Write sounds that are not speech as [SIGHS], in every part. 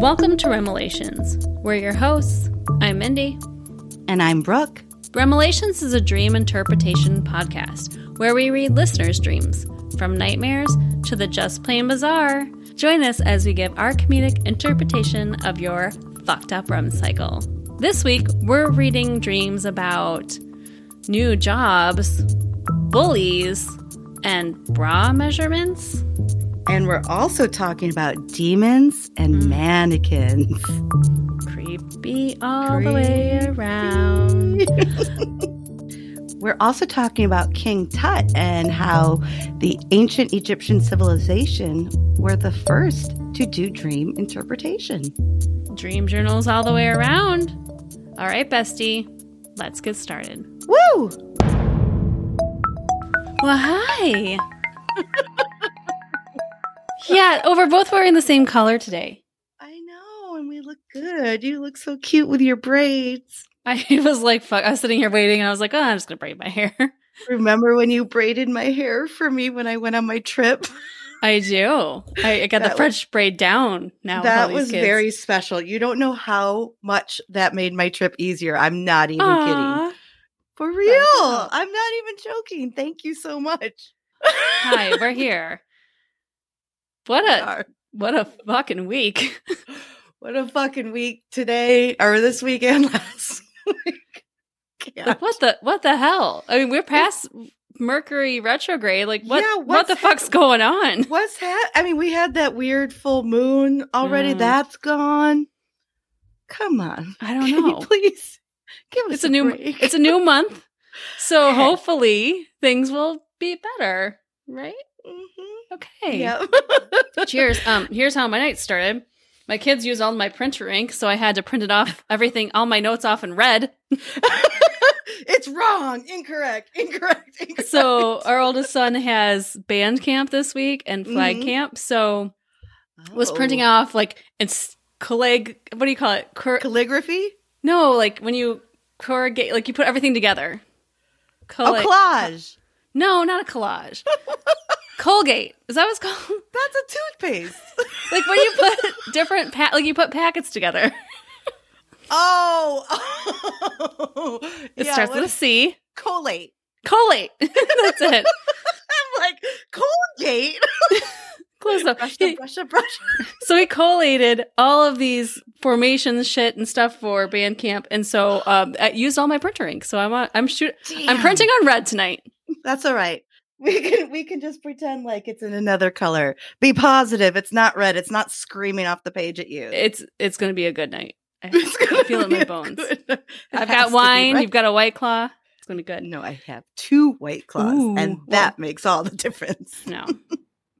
Welcome to Remelations. We're your hosts. I'm Mindy. And I'm Brooke. Remelations is a dream interpretation podcast where we read listeners' dreams, from nightmares to the just plain bizarre. Join us as we give our comedic interpretation of your fucked up REM cycle. This week, we're reading dreams about new jobs, bullies, and bra measurements. And we're also talking about demons and Mm. mannequins. Creepy all the way around. [LAUGHS] We're also talking about King Tut and how the ancient Egyptian civilization were the first to do dream interpretation. Dream journals all the way around. All right, bestie, let's get started. Woo! Well, hi. [LAUGHS] yeah, oh, we're both wearing the same color today. I know, and we look good. You look so cute with your braids. I [LAUGHS] was like, fuck. I was sitting here waiting, and I was like, oh, I'm just gonna braid my hair. [LAUGHS] Remember when you braided my hair for me when I went on my trip? I do. I, I got the French braid down now. that was kids. very special. You don't know how much that made my trip easier. I'm not even kidding. For real. I'm not even joking. Thank you so much. Hi, we're here. What a what a fucking week. [LAUGHS] What a fucking week today or this weekend [LAUGHS] last week. Like what the what the hell? I mean, we're past Mercury retrograde. Like what Yeah, what the fuck's going on? What's that? I mean, we had that weird full moon already. Mm. That's gone. Come on. I don't Can you know. please give us It's a new break? it's a new month. So [LAUGHS] hopefully things will be better, right? Mhm. Okay. Yeah. [LAUGHS] Cheers. Um, here's how my night started. My kids used all my printer ink, so I had to print it off [LAUGHS] everything, all my notes off in red. [LAUGHS] it's wrong. Incorrect. Incorrect. Incorrect. So our oldest son has band camp this week and flag Mhm. camp. So was printing Oh. off like it's colleg what do you call it? Cor- calligraphy. no, like when you corrugate like you put everything together. Oh, Colli- collage. no, not a collage. Colgate. Is that what it's called? [LAUGHS] That's a toothpaste. [LAUGHS] like when you put different pa- like you put packets together. [LAUGHS] oh. It Yeah, starts with a C. collate. Collate. That's it. I'm like Colgate. Close up. brush, He- brush, up, brush, brush. so he collated all of these formations, shit, and stuff for Bandcamp, and so um, I used all my printer ink. So I'm on, I'm shoot I'm printing on red tonight. That's all right. We can we can just pretend like it's in another color. Be positive. It's not red. It's not screaming off the page at you. It's it's gonna be a good night. I, [LAUGHS] It's I feel it in my bones. good- I've got wine. right? You've got a white claw. It's gonna be good. No, I have two white claws, Ooh, and well- that makes all the difference. No.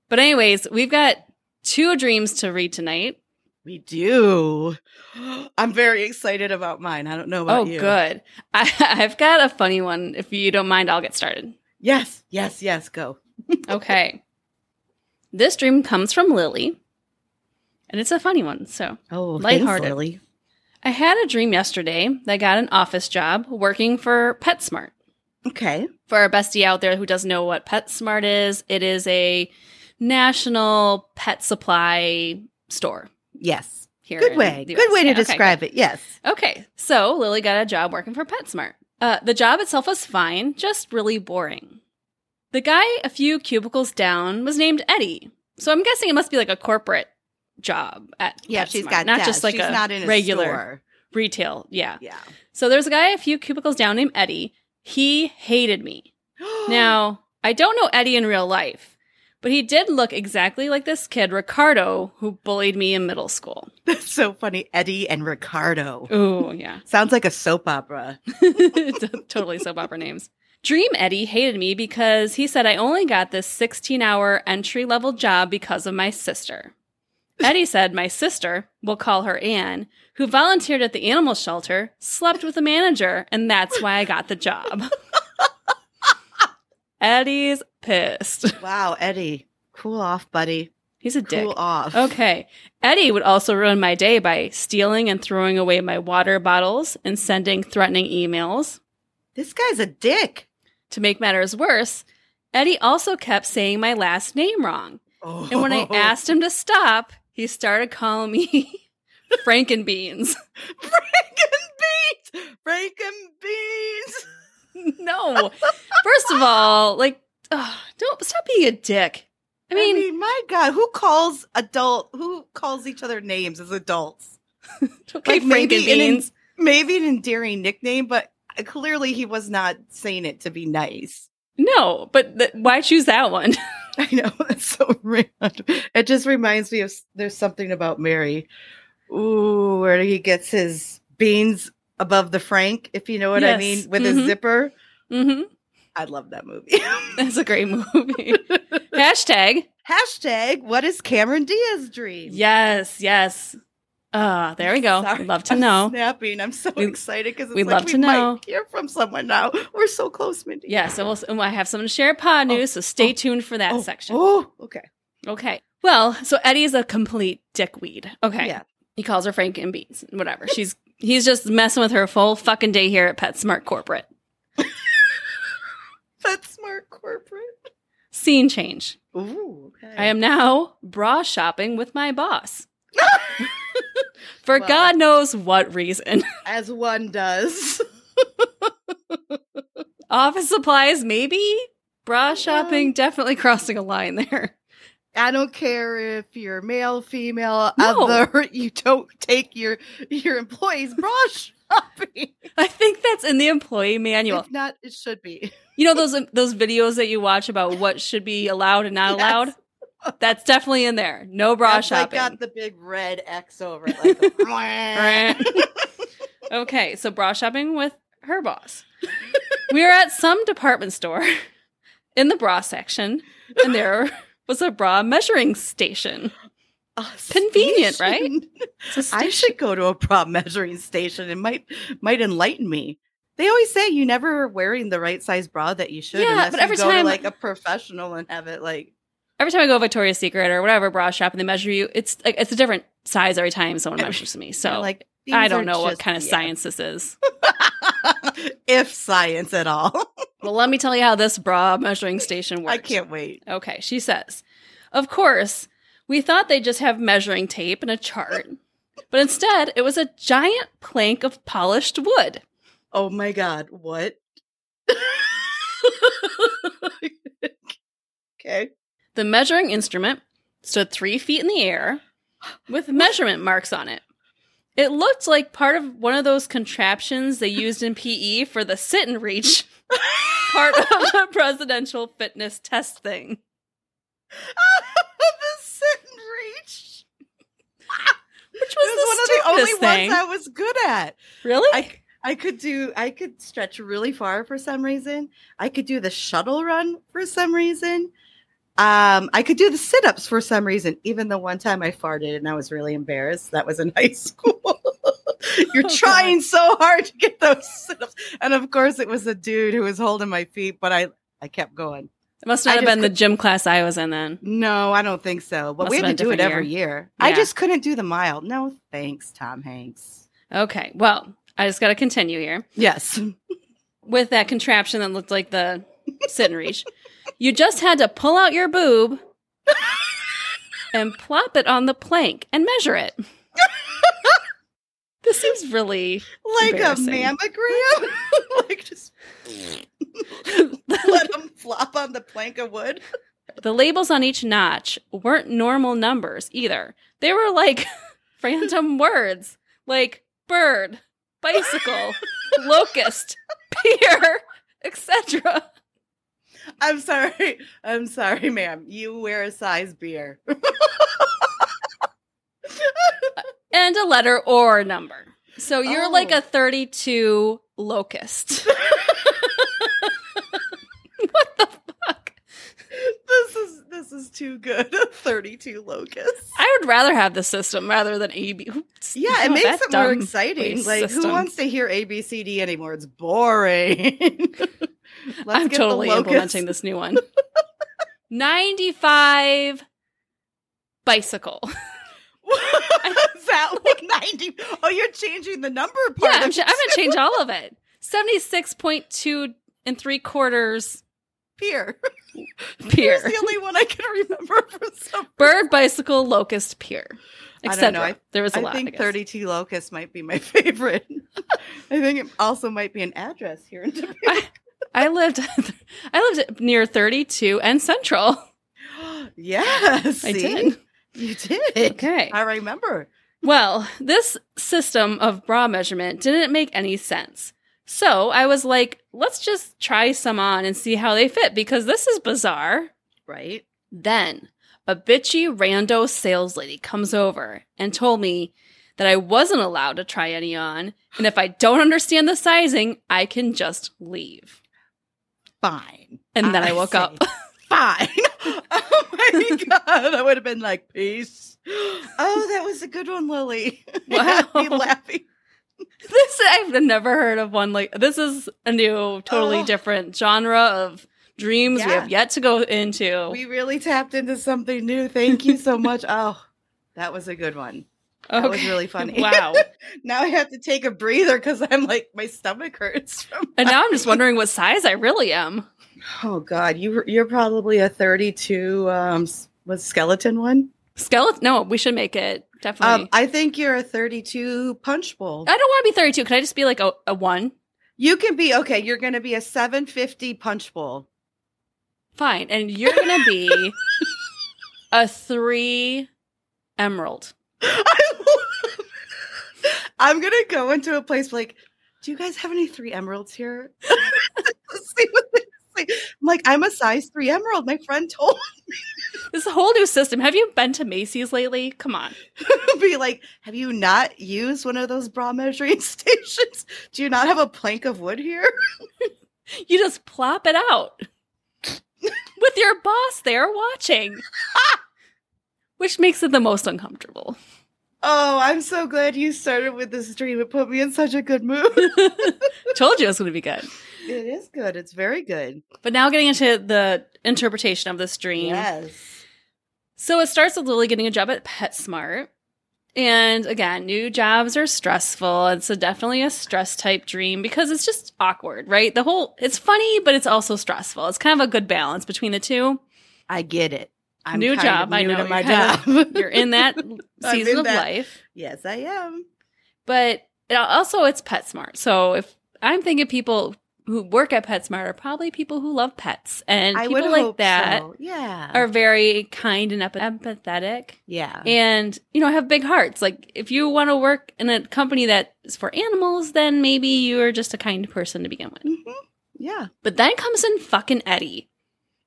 but anyways, we've got two dreams to read tonight. We do. [GASPS] I'm very excited about mine. I don't know about Oh, you. good. [LAUGHS] I, I've got a funny one. If you don't mind, I'll get started. Yes, yes, yes. Go. Okay. this dream comes from Lily, and it's a funny one. So Oh, Lighthearted. thanks, Lily. I had a dream yesterday that I got an office job working for PetSmart. Okay. For our bestie out there who doesn't know what PetSmart is, it is a national pet supply store Yes. here. Good way. Good US. way to Yeah, okay, describe it. Yes. Okay, so Lily got a job working for PetSmart. Uh, the job itself was fine, just really boring. The guy a few cubicles down was named Eddie, so I'm guessing it must be like a corporate job at Yeah, PetSmart, she's got not that. just like she's a not in a regular store. retail. Yeah. Yeah. So there's a guy a few cubicles down named Eddie. He hated me. [GASPS] Now, I don't know Eddie in real life, but he did look exactly like this kid, Ricardo, who bullied me in middle school. [LAUGHS] That's so funny. Eddie and Ricardo. Oh, yeah. Sounds like a soap opera. [LAUGHS] totally soap opera names. Dream Eddie hated me because he said I only got this 16 hour entry level job because of my sister. Eddie [LAUGHS] said my sister, we'll call her Anne, who volunteered at the animal shelter, slept with the manager, and that's why I got the job. Eddie's pissed. [LAUGHS] Wow, Eddie. Cool off, buddy. He's a dick. Cool off. Okay. Eddie would also ruin my day by stealing and throwing away my water bottles and sending threatening emails. This guy's a dick. To make matters worse, Eddie also kept saying my last name wrong. And when I Oh. asked him to stop, he started calling me [LAUGHS] Frankenbeans. [LAUGHS] Frankenbeans! Frankenbeans! no. First of all, like, ugh, don't stop being a dick. I I mean, mean, my God, who calls adult, who calls each other names as adults? [LAUGHS] okay, like, maybe an Maybe an endearing nickname, but clearly he was not saying it to be nice. No, but th- why choose that one? [LAUGHS] I know [LAUGHS] it's so random. It just reminds me of there's something about Mary. Ooh, where he gets his beans above the Frank, if you know what I mean, with Mhm. his zipper. hmm I love that movie. [LAUGHS] That's a great movie. Hashtag. Hashtag what is Cameron Diaz's dream? Yes, yes. Uh, there we go. [LAUGHS] Sorry, We'd love to I'm know. Snapping. I'm so We- excited because we'd like love we to know. hear from someone now. We're so close, Mindy. Yeah, so we'll, I have something to share Pod Oh, News, so stay oh, tuned for that Oh, section. Oh, okay. Okay. Well, so Eddie's a complete dickweed. Okay. Yeah. He calls her Frank and Beans. Whatever. She's he's just messing with her full fucking day here at PetSmart Corporate. That's smart corporate. Scene change. Ooh, okay. I am now bra shopping with my boss. [LAUGHS] For Well. God knows what reason. as one does. [LAUGHS] Office supplies, maybe? Bra uh, shopping, um, definitely crossing a line there. I don't care if you're male, female, No. other. [LAUGHS] You don't take your your employees bra shopping. I in the employee manual. If not, it should be. [LAUGHS] You know those um, those videos that you watch about what should be allowed and not Yes. allowed? That's definitely in there. No bra That's, like, shopping. got the big red X over it. Like, [LAUGHS] [LAUGHS] okay, so bra shopping with her boss. we are at some department store in the bra section, and there was a bra measuring station. Convenient, a I should go to a bra measuring station. It might might enlighten me. They always say you never are wearing the right size bra that you should. Yeah, unless but every time- like a professional and have it like Every time I go to Victoria's Secret or whatever bra shop and they measure you, it's like it's a different size every time someone measures me. So you're like I don't know what kind of science this is. [LAUGHS] if science at all. [LAUGHS] Well, let me tell you how this bra measuring station works. I can't wait. Okay, she says, Of course, we thought they'd just have measuring tape and a chart, but instead it was a giant plank of polished wood. Oh my god, what? okay. The measuring instrument stood three feet in the air with measurement marks on it. It looked like part of one of those contraptions they used in PE for the sit and reach part of [LAUGHS] the presidential fitness test thing. the sit and reach. Which was, was one of the only thing. ones I was good at. really? I I could do I could stretch really far for some reason. I could do the shuttle run for some reason. Um, I could do the sit-ups for some reason. Even the one time I farted and I was really embarrassed. That was in [LAUGHS] high school. [LAUGHS] You're Oh, trying so hard to get those [LAUGHS] sit-ups. And of course it was a dude who was holding my feet, but I I kept going. it must not I have been the gym class I was in then. No, I don't think so. But Must we had to do it different every year. year. I just couldn't do the mile. No, thanks, Tom Hanks. Okay, well, I just got to continue here. Yes. [LAUGHS] With that contraption that looked like the sit and reach, you just had to pull out your boob [LAUGHS] and plop it on the plank and measure it. [LAUGHS] this seems really Like a mammogram? like just let them flop on the plank of wood? the labels on each notch weren't normal numbers either. They were like random words like bird, bicycle, locust, pier, etc. I'm sorry. I'm sorry, ma'am. You wear a size beer. and a letter or a number. So you're Oh. like a 32 locust. [LAUGHS] what the fuck? This is this is too good. [LAUGHS] 32 locusts. I would rather have the system rather than AB. Oops. Yeah, it Oh, [LAUGHS] makes it more exciting. Like, system. who wants to hear ABCD anymore? It's boring. [LAUGHS] Let's I'm get totally implementing this new one. 95 bicycle. Is that what 90? Oh, you're changing the number part. yeah, I'm, ch- I'm going to change all of it. 76.2 and three quarters Pier. [LAUGHS] Pier. It's the only one I can remember for some. [LAUGHS] Bird, bicycle, locust, pier. Etc. I- There was a I lot. I think 32 Locust might be my [LAUGHS] favorite. I think it also might be an address here in Dubuque. I, I lived I lived near 32 and Central. [GASPS] yes, I see? did. You did. Okay. I remember. Well, this system of bra measurement didn't make any sense. So I was like, let's just try some on and see how they fit because this is bizarre. Right? Then a bitchy rando sales lady comes over and told me that I wasn't allowed to try any on. And if I don't understand the sizing, I can just leave. Fine. And then I, woke say up. Fine. [LAUGHS] oh my [LAUGHS] god. I would have been like, peace. Oh, that was a good one, Lily. [LAUGHS] Wow. laughing. This I've never heard of one like this is a new, totally Oh. different genre of dreams we have yet to go into. We really tapped into something new. Thank you so much. [LAUGHS] Oh, that was a good one. That was really funny. Wow. [LAUGHS] now I have to take a breather because I'm like my stomach hurts. From and now I'm just wondering what size I really am. oh god, you you're probably a 32 um was skeleton one. Skeleton? No, we should make it definitely. Um, I think you're a 32 punch bowl. I don't want to be 32. Can I just be like a, a one? You can be okay. You're going to be a 750 punch bowl. Fine. And you're gonna be [LAUGHS] a three emerald. [LAUGHS] I'm gonna go into a place like, do you guys have any three emeralds here? [LAUGHS] See what they say. I'm like, I'm a size three emerald. My friend told me. [LAUGHS] This is a whole new system. Have you been to Macy's lately? Come on. [LAUGHS] be like, have you not used one of those bra measuring [LAUGHS] stations? Do you not have a plank of wood here? You just plop it out with your boss there watching, which makes it the most uncomfortable. Oh, I'm so glad you started with this dream. It put me in such a good mood. Told you it was going to be good. It is good. It's very good. But now getting into the interpretation of this dream. Yes. So it starts with Lily getting a job at PetSmart. And again, new jobs are stressful. It's a, definitely a stress type dream because it's just awkward, right? The whole, it's funny, but it's also stressful. It's kind of a good balance between the two. I get it. I'm new job. of I know. my job. of- [LAUGHS] you're in that [LAUGHS] season in of that- life. Yes, I am. But it, also, it's PetSmart. So if I'm thinking people who work at PetSmart are probably people who love pets. And I people like that so. Yeah. are very kind and empathetic. yeah. and you know have big hearts like if you want to work in a company that is for animals then maybe you're just a kind person to begin with Mhm. Yeah. but then comes in fucking eddie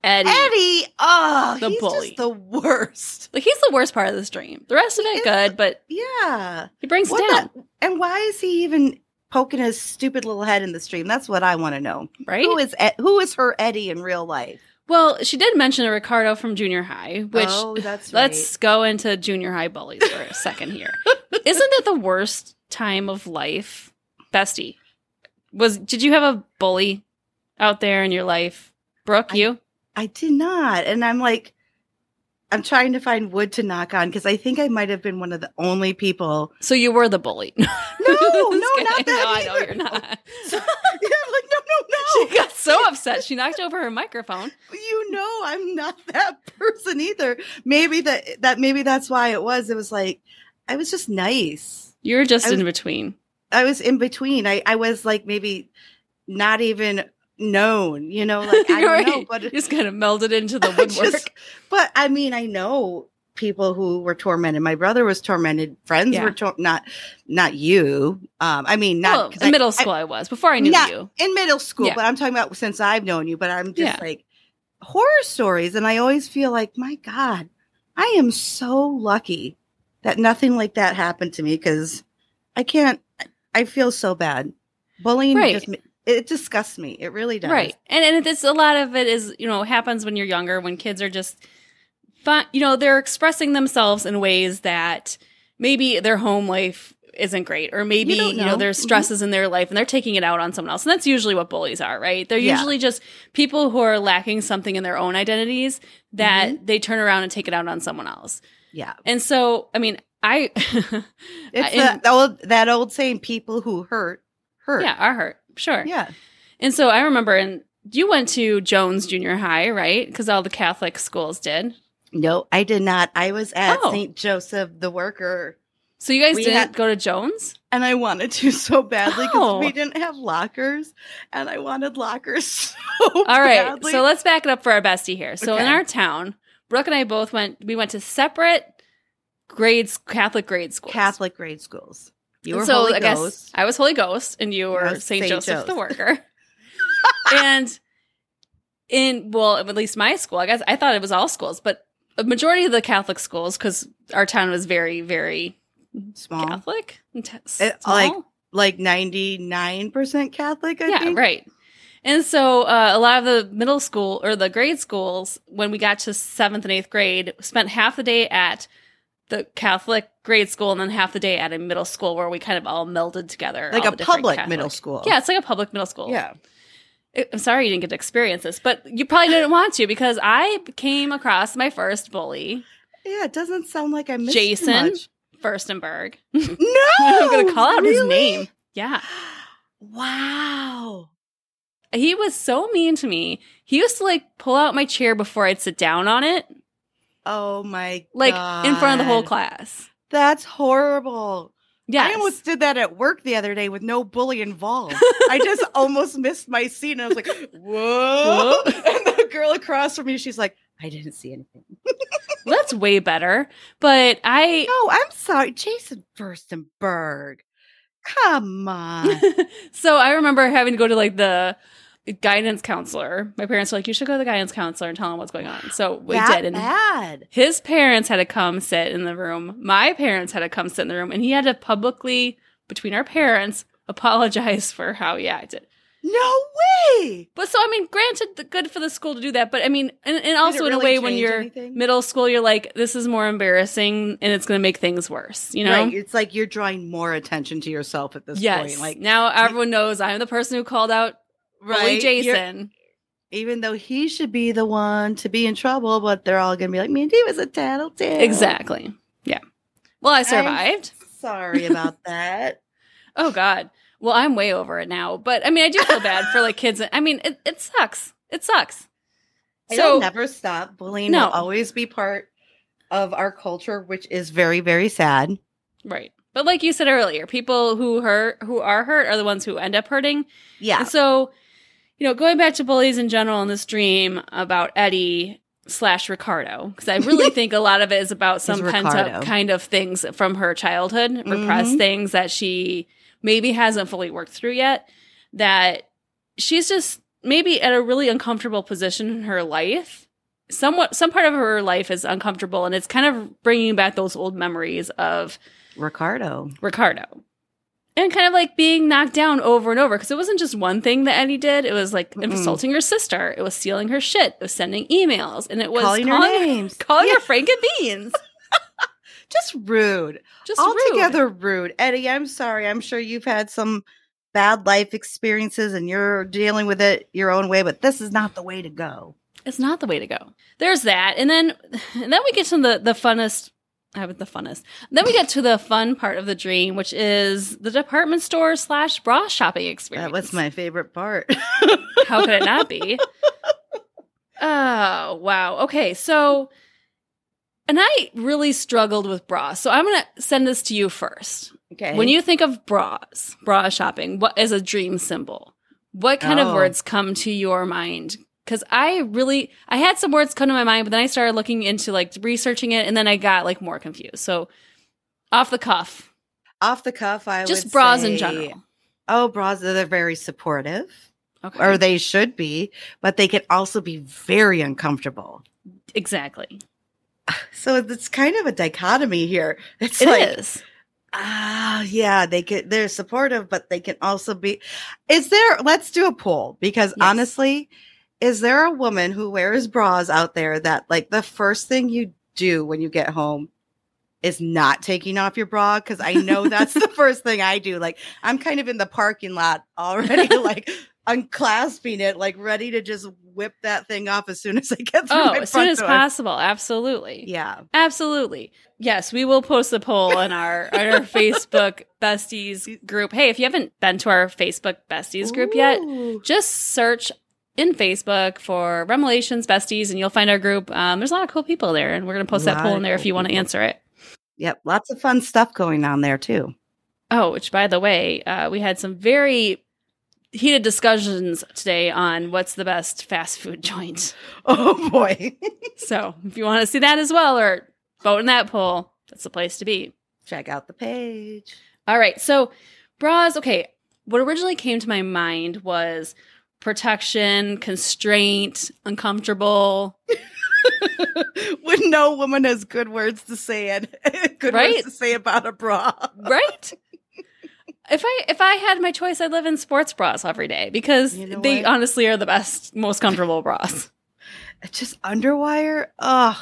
eddie, Eddie. Oh, The he's bully. just the worst. like he's the worst part of this dream the rest of it is good but Yeah. he brings What down the- and why is he even poking his stupid little head in the stream? That's what I want to know. right Who is who is her Eddie in real life? well she did mention a ricardo from junior high which oh, that's right. let's go into junior high bullies for a second here [LAUGHS] isn't that the worst time of life bestie was did you have a bully out there in your life brooke I- you I did not, and I'm like, I'm trying to find wood to knock on because I think I might have been one of the only people. So you were the bully. [LAUGHS] No, [LAUGHS] No, no, not that. No, I know you're not. [LAUGHS] So- yeah, I'm like, no, no, no. She got so upset. She knocked over her microphone. you know I'm not that person either. Maybe that that maybe that's why it was. It was like I was just nice. You were just was- in between. I was in between. I I was like maybe not even known, you know, like [LAUGHS] I don't know, but just kind of melded into the [LAUGHS] woodwork. just- but I mean, I know people who were tormented. My brother was tormented. Friends Yeah. were tor- not not you. Um, I mean, not well, in I- middle school I, was before I knew you. in middle school, Yeah. but I'm talking about since I've known you. But I'm just Yeah. like horror stories, and I always feel like, my God, I am so lucky that nothing like that happened to me because I can't. I feel so bad. Bullying Right. just it disgusts me. It really does. Right. And and it's a lot of it is, you know, happens when you're younger when kids are just fun, you know, they're expressing themselves in ways that maybe their home life isn't great or maybe You you don't know, know. there's Mhm. stresses in their life and they're taking it out on someone else and that's usually what bullies are right they're Yeah. usually just people who are lacking something in their own identities that Mm-hmm. they turn around and take it out on someone else Yeah. and so i mean i It's [LAUGHS] in- that old that old saying: people who hurt hurt. yeah are hurt sure Yeah. and so I remember and you went to Jones Junior High, right? Because all the Catholic schools did. No, I did not. I was at Oh. St. Joseph the Worker, So you guys We didn't had- go to Jones? and I wanted to [LAUGHS] so badly because Oh. we didn't have lockers, and I wanted lockers [LAUGHS] so All right. badly. So let's back it up for our bestie here. So in our town, Brooke and I both went. We went to separate grades, Catholic grade schools. Catholic grade schools. You were so Holy I guess I was Holy Ghost, and you were Saint Saint Joseph the Worker. [LAUGHS] and in well, at least my school, I guess I thought it was all schools, but a majority of the Catholic schools, because our town was very, very Small, Catholic, t- It- small. like like ninety nine percent Catholic. I yeah, think. right. And so uh, a lot of the middle school or the grade schools, when we got to seventh and eighth grade, spent half the day at the Catholic grade school and then half the day at a middle school where we kind of all melded together. like a public Catholic- middle school. Yeah, it's like a public middle school. yeah. I'm sorry you didn't get to experience this, but you probably didn't want to because I came across my first bully, Yeah, it doesn't sound like I missed Jason? Furstenberg. [LAUGHS] No, I'm going to call out his name. Yeah. Wow. He was so mean to me. He used to like pull out my chair before I'd sit down on it, Oh my like in front of the whole class. That's horrible. Yes. I almost did that at work the other day with no bully involved. I [LAUGHS] just almost missed my seat and I was like, whoa. Whoa. [LAUGHS] And the girl across from me, she's like, I didn't see anything. [LAUGHS] That's way better. But I Oh, I'm sorry. Jason Furstenberg. Come on. so I remember having to go to like the guidance counselor. My parents were like, "You should go to the guidance counselor and tell him what's going on." So we that did, and bad. his parents had to come sit in the room. My parents had to come sit in the room, and he had to publicly, between our parents, [LAUGHS] apologize for how he acted. No way. But so I mean, granted, the- good for the school to do that. But I mean, and, and also in a way, when you're anything? middle school, you're like, this is more embarrassing, and it's going to make things worse. You know. Right. It's like you're drawing more attention to yourself at this Yes. point. Like, now everyone knows I'm the person who called out bully right? You're- Jason. even though he should be the one to be in trouble, but they're all going to be like, man, he was a tattletale. Exactly. Yeah. Well, I survived. Sorry about [LAUGHS] that. oh God. Well, I'm way over it now. But I mean, I do feel bad for like kids. I mean, it, it sucks. It sucks. It'll So never stop. Bullying No. will always be part of our culture, which is very, very sad. right. But like you said earlier, people who hurt, who are hurt, are the ones who end up hurting. Yeah. And so, you know, going back to bullies in general in this dream about Eddie slash Ricardo, because I really [LAUGHS] think a lot of it is about some pent up kind of things from her childhood, repressed Mhm. things that she maybe hasn't fully worked through yet. That she's just maybe at a really uncomfortable position in her life. Somewhat, some part of her life is uncomfortable, and it's kind of bringing back those old memories of Ricardo. Ricardo. And kind of like being knocked down over and over because it wasn't just one thing that Eddie did. It was like Mm-mm. insulting her sister. It was stealing her shit. It was sending emails. And it was calling her names. [LAUGHS] calling Yeah. her Frank and Beans. [LAUGHS] Just rude. Just rude. Altogether rude. Eddie, I'm sorry. I'm sure you've had some bad life experiences and you're dealing with it your own way, but this is not the way to go. It's not the way to go. There's that. And then [SIGHS] and then we get to the the funnest I have the funnest. Then we get to the fun part of the dream, which is the department store slash bra shopping experience. That was my favorite part. [LAUGHS] How could it not be? [LAUGHS] oh, wow. Okay, so and I really struggled with bras. So I'm going to send this to you first. okay. When you think of bras, bra shopping, what is a dream symbol? What kind of Oh. words come to your mind? Cuz I really I had some words come to my mind, but then I started looking into like researching it and then I got like more confused. So off the cuff, off the cuff, I was just bras in general. Oh, bras, they're very supportive, Okay. or they should be, but they can also be very uncomfortable. exactly. [SIGHS] So it's kind of a dichotomy here. It's It like, is. ah, yeah, they can, they're supportive, but they can also be. Is there, let's do a poll because Yes. honestly, is there a woman who wears bras out there that like the first thing you do when you get home is not taking off your bra? Cause I know [LAUGHS] that's the first thing I do. Like I'm kind of in the parking lot already, [LAUGHS] like unclasping it, like ready to just whip that thing off as soon as I get through Oh, as soon as door. possible. Absolutely. Yeah. Absolutely. Yes, we will post a poll on our on our [LAUGHS] Facebook besties group. Hey, if you haven't been to our Facebook besties group yet, just search in Facebook for Remelations Besties, and you'll find our group. Um, there's a lot of cool people there, and we're going to post that poll in there if you want to answer it. Yep, lots of fun stuff going on there too. Oh, which by the way, uh, we had some very heated discussions today on what's the best fast food [LAUGHS] joint. Oh boy. [LAUGHS] So if you want to see that as well or vote in that poll, that's the place to be. Check out the page. All right. So bras, okay. What originally came to my mind was protection, constraint, uncomfortable. [LAUGHS] when no woman has good words to say and [LAUGHS] good Right? words to say about a bra. right? [LAUGHS] If I if I had my choice, I'd live in sports bras every day because You know they what? honestly are the best, most comfortable bras. It's just underwire. Ugh.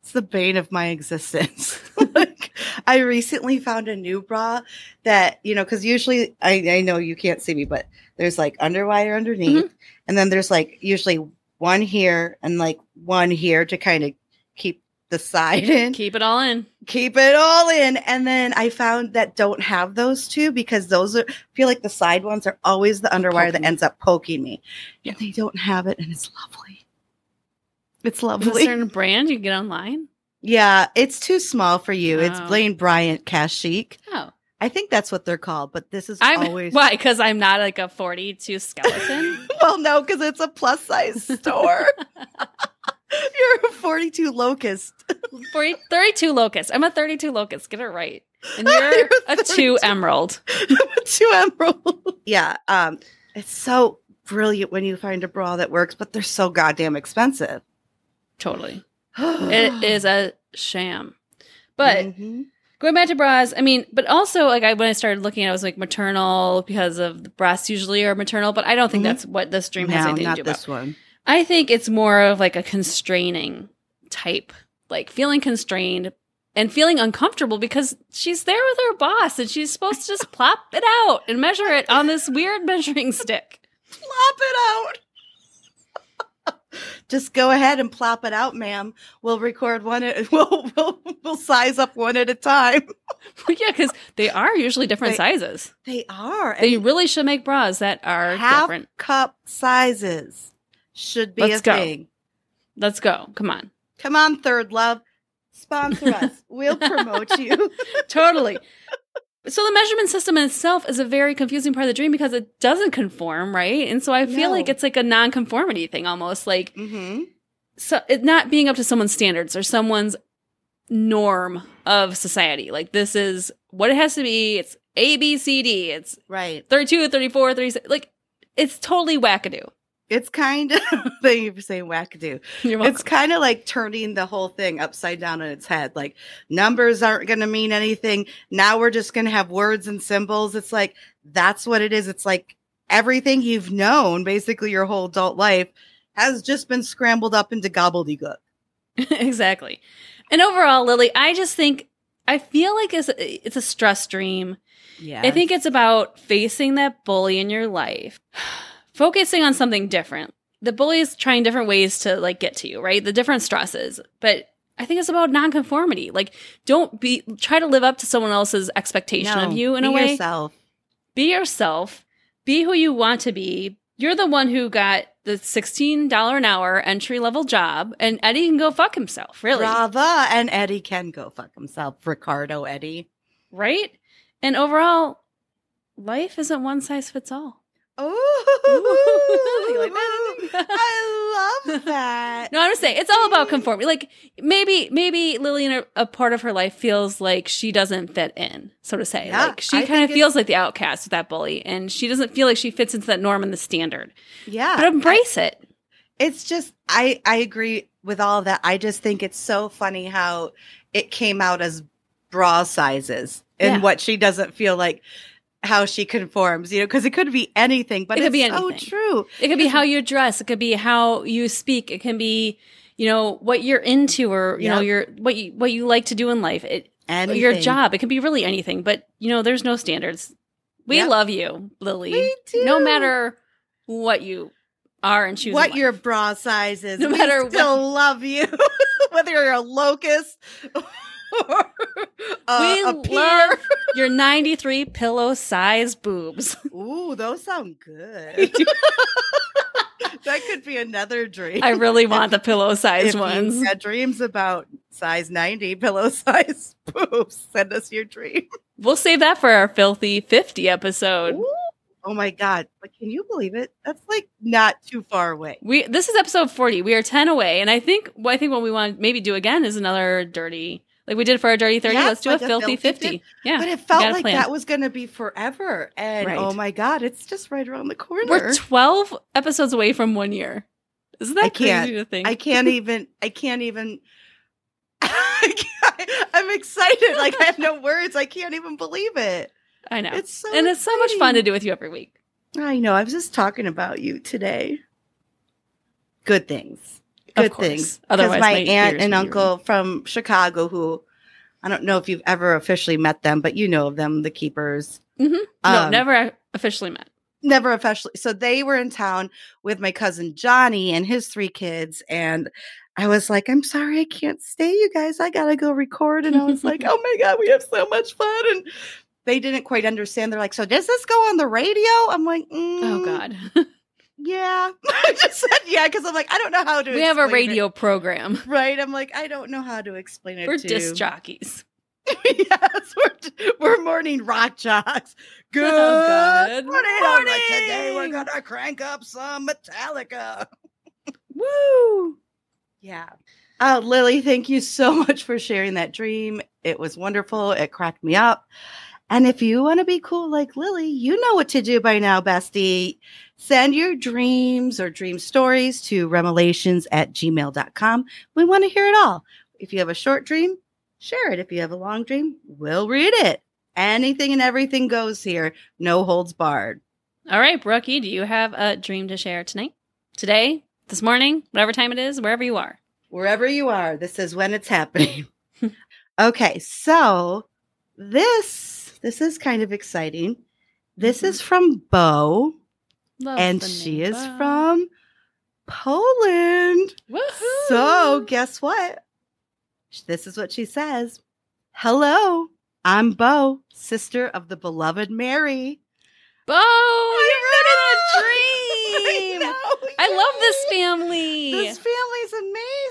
It's the bane of my existence. like, I recently found a new bra that, you know, because usually I, I know you can't see me, but there's like underwire underneath. Mm-hmm. And then there's like usually one here and like one here to kind of keep the side [LAUGHS] in. Keep it all in. keep it all in. And then I found that don't have those two because those are I feel like the side ones are always the underwire that ends up poking me. Yeah. And they don't have it and it's lovely. It's Is it a lovely. certain brand you can get online? Yeah, it's too small for you. It's Oh. Lane Bryant Cacique. Oh, I think that's what they're called, but this is I'm always why? Because I'm not like a 42 skeleton. [LAUGHS] well, no, because it's a plus size store. [LAUGHS] [LAUGHS] You're a 42 locust. 40, 32 locust. I'm a 32 locust. Get it right. And you're You're a two 32. emerald. two emerald. Yeah. Um, it's so brilliant when you find a bra that works, but they're so goddamn expensive. Totally. It is a sham. But Mhm. going back to bras, I mean, but also like I when I started looking, at it, I was like maternal because of the breasts usually are maternal, but I don't think Mhm. that's what this dream has no, anything to not do this about. one. I think it's more of like a constraining type, like feeling constrained and feeling uncomfortable because she's there with her boss and she's supposed to just [LAUGHS] plop it out and measure it on this weird measuring stick. Plop it out. Just go ahead and plop it out, ma'am. We'll record one. At, [LAUGHS] we'll we'll we'll size up one at a time. [LAUGHS] yeah, because they are usually different They- sizes. They are. They really should make bras that are half different. cup sizes should be Let's a go. thing. Let's go. Come on. Come on, Third Love, sponsor us. We'll [LAUGHS] promote you. totally. So the measurement system in itself is a very confusing part of the dream because it doesn't conform, right? And so I feel No. like it's like a non-conformity thing almost like mm-hmm. so it not being up to someone's standards or someone's norm of society. Like this is what it has to be. It's A B C D. It's Right. 32, 34, 36. Like it's totally wackadoo. It's kind of [LAUGHS] thank you for saying wackadoo. [LAUGHS] You're. It's kind of like turning the whole thing upside down on its head. Like numbers aren't going to mean anything. Now we're just going to have words and symbols. It's like that's what it is. It's like everything you've known basically your whole adult life has just been scrambled up into gobbledygook. [LAUGHS] exactly. And overall, Lily, I just think I feel like it's a, it's a stress dream. Yeah. I think it's about facing that bully in your life, [SIGHS] focusing on something different. The bully is trying different ways to like get to you, right? The different stresses. But I think it's about nonconformity. Like, don't be try to live up to someone else's expectation of you in a be way. Yourself. Be yourself. Be who you want to be. You're the one who got the $16 an hour entry level job, and Eddie can go fuck himself, really. Brava. And Eddie can go fuck himself. Ricardo Eddie. Right? And overall, life isn't one size fits all. Oh, [LAUGHS] like? [LAUGHS] I love that. No, I'm just saying it's all about conformity. Like maybe maybe Lillian a, a part of her life feels like she doesn't fit in, so to say. Yeah, like she I kind of feels like the outcast with that bully, and she doesn't feel like she fits into that norm and the standard. Yeah. But embrace it. it's just I I agree with all of that. I just think it's so funny how it came out as bra sizes and Yeah. what she doesn't feel like how she conforms, you know, because it could be anything, but It could it's be so true. It could be how you dress. It could be how you speak. It can be, you know, what you're into or you know your what you what you like to do in life. It Anything. your job. It can be really anything. But you know, there's no standards. We Yep. love you, Lily. We. No matter what you are and choose. what your bra size is. No we matter what- still love you. [LAUGHS] Whether you're a locust [LAUGHS] uh, we love [LAUGHS] your 93 pillow size boobs. [LAUGHS] Ooh, those sound good. that could be another dream. I really want the pillow you ones. had dreams about size 90 pillow size boobs, send us your dream. We'll save that for our filthy 50 episode. Ooh. Oh my god! But can you believe it? That's like not too far away. We this is episode 40. We are 10 away. And I think I think what we want to maybe do again is another dirty like we did for our dirty 30. Yeah, let's do like a a filthy filthy 50. Yeah. but it felt like plan. that was going to be forever, and Right. oh my god, it's just right around the corner. We're 12 episodes away from 1 year. Isn't that I crazy to think? I can't even. I can't even. I [LAUGHS] can't- I'm excited. Like I have no [LAUGHS] words. I can't even believe it. I know. It's so and it's so much fun to do with you every week. I know. I was just talking about you today. Good things. Good course. things. Otherwise, Because my, my aunt and uncle from Chicago, who I don't know if you've ever officially met them, but you know of them, the keepers. Mhm. No, Um, never officially met. Never officially. So they were in town with my cousin Johnny and his three kids. And I was like, I'm sorry, I can't stay, you guys. I got to go record. And I was like, [LAUGHS] oh my God, we have so much fun. And they didn't quite understand. They're like, so does this go on the radio? I'm like, Oh "Mm, God. [LAUGHS] Yeah. [LAUGHS] I just said yeah because I'm like, I don't know how to we have a explain it. radio program Right. I'm like, I don't know how to explain it. for to disc jockeys. [LAUGHS] yes, we're, we're morning rock jocks. [LAUGHS] Good, Good morning. Right, morning. today we're gonna crank up some Metallica. Woo! Yeah. Uh, Lily, thank you so much for sharing that dream. It was wonderful. It cracked me up. And if you want to be cool like Lily, you know what to do by now, bestie. Send your dreams or dream stories to remelations at gmail.com. We want to hear it all. If you have a short dream, share it. If you have a long dream, we'll read it. Anything and everything goes here. No holds barred. All right, Brookie, do you have a dream to share tonight? Today? This morning? Whatever time it is, wherever you are. wherever you are, this is when it's happening. [LAUGHS] okay, so this this is kind of exciting. This is mm-hmm. from Bo, Love and she is from Poland. Woohoo! So, guess what? This is what she says. Hello, I'm Bo, sister of the beloved Mary. Bo, you wrote in a [LAUGHS] I dream. know, I love this family. This family's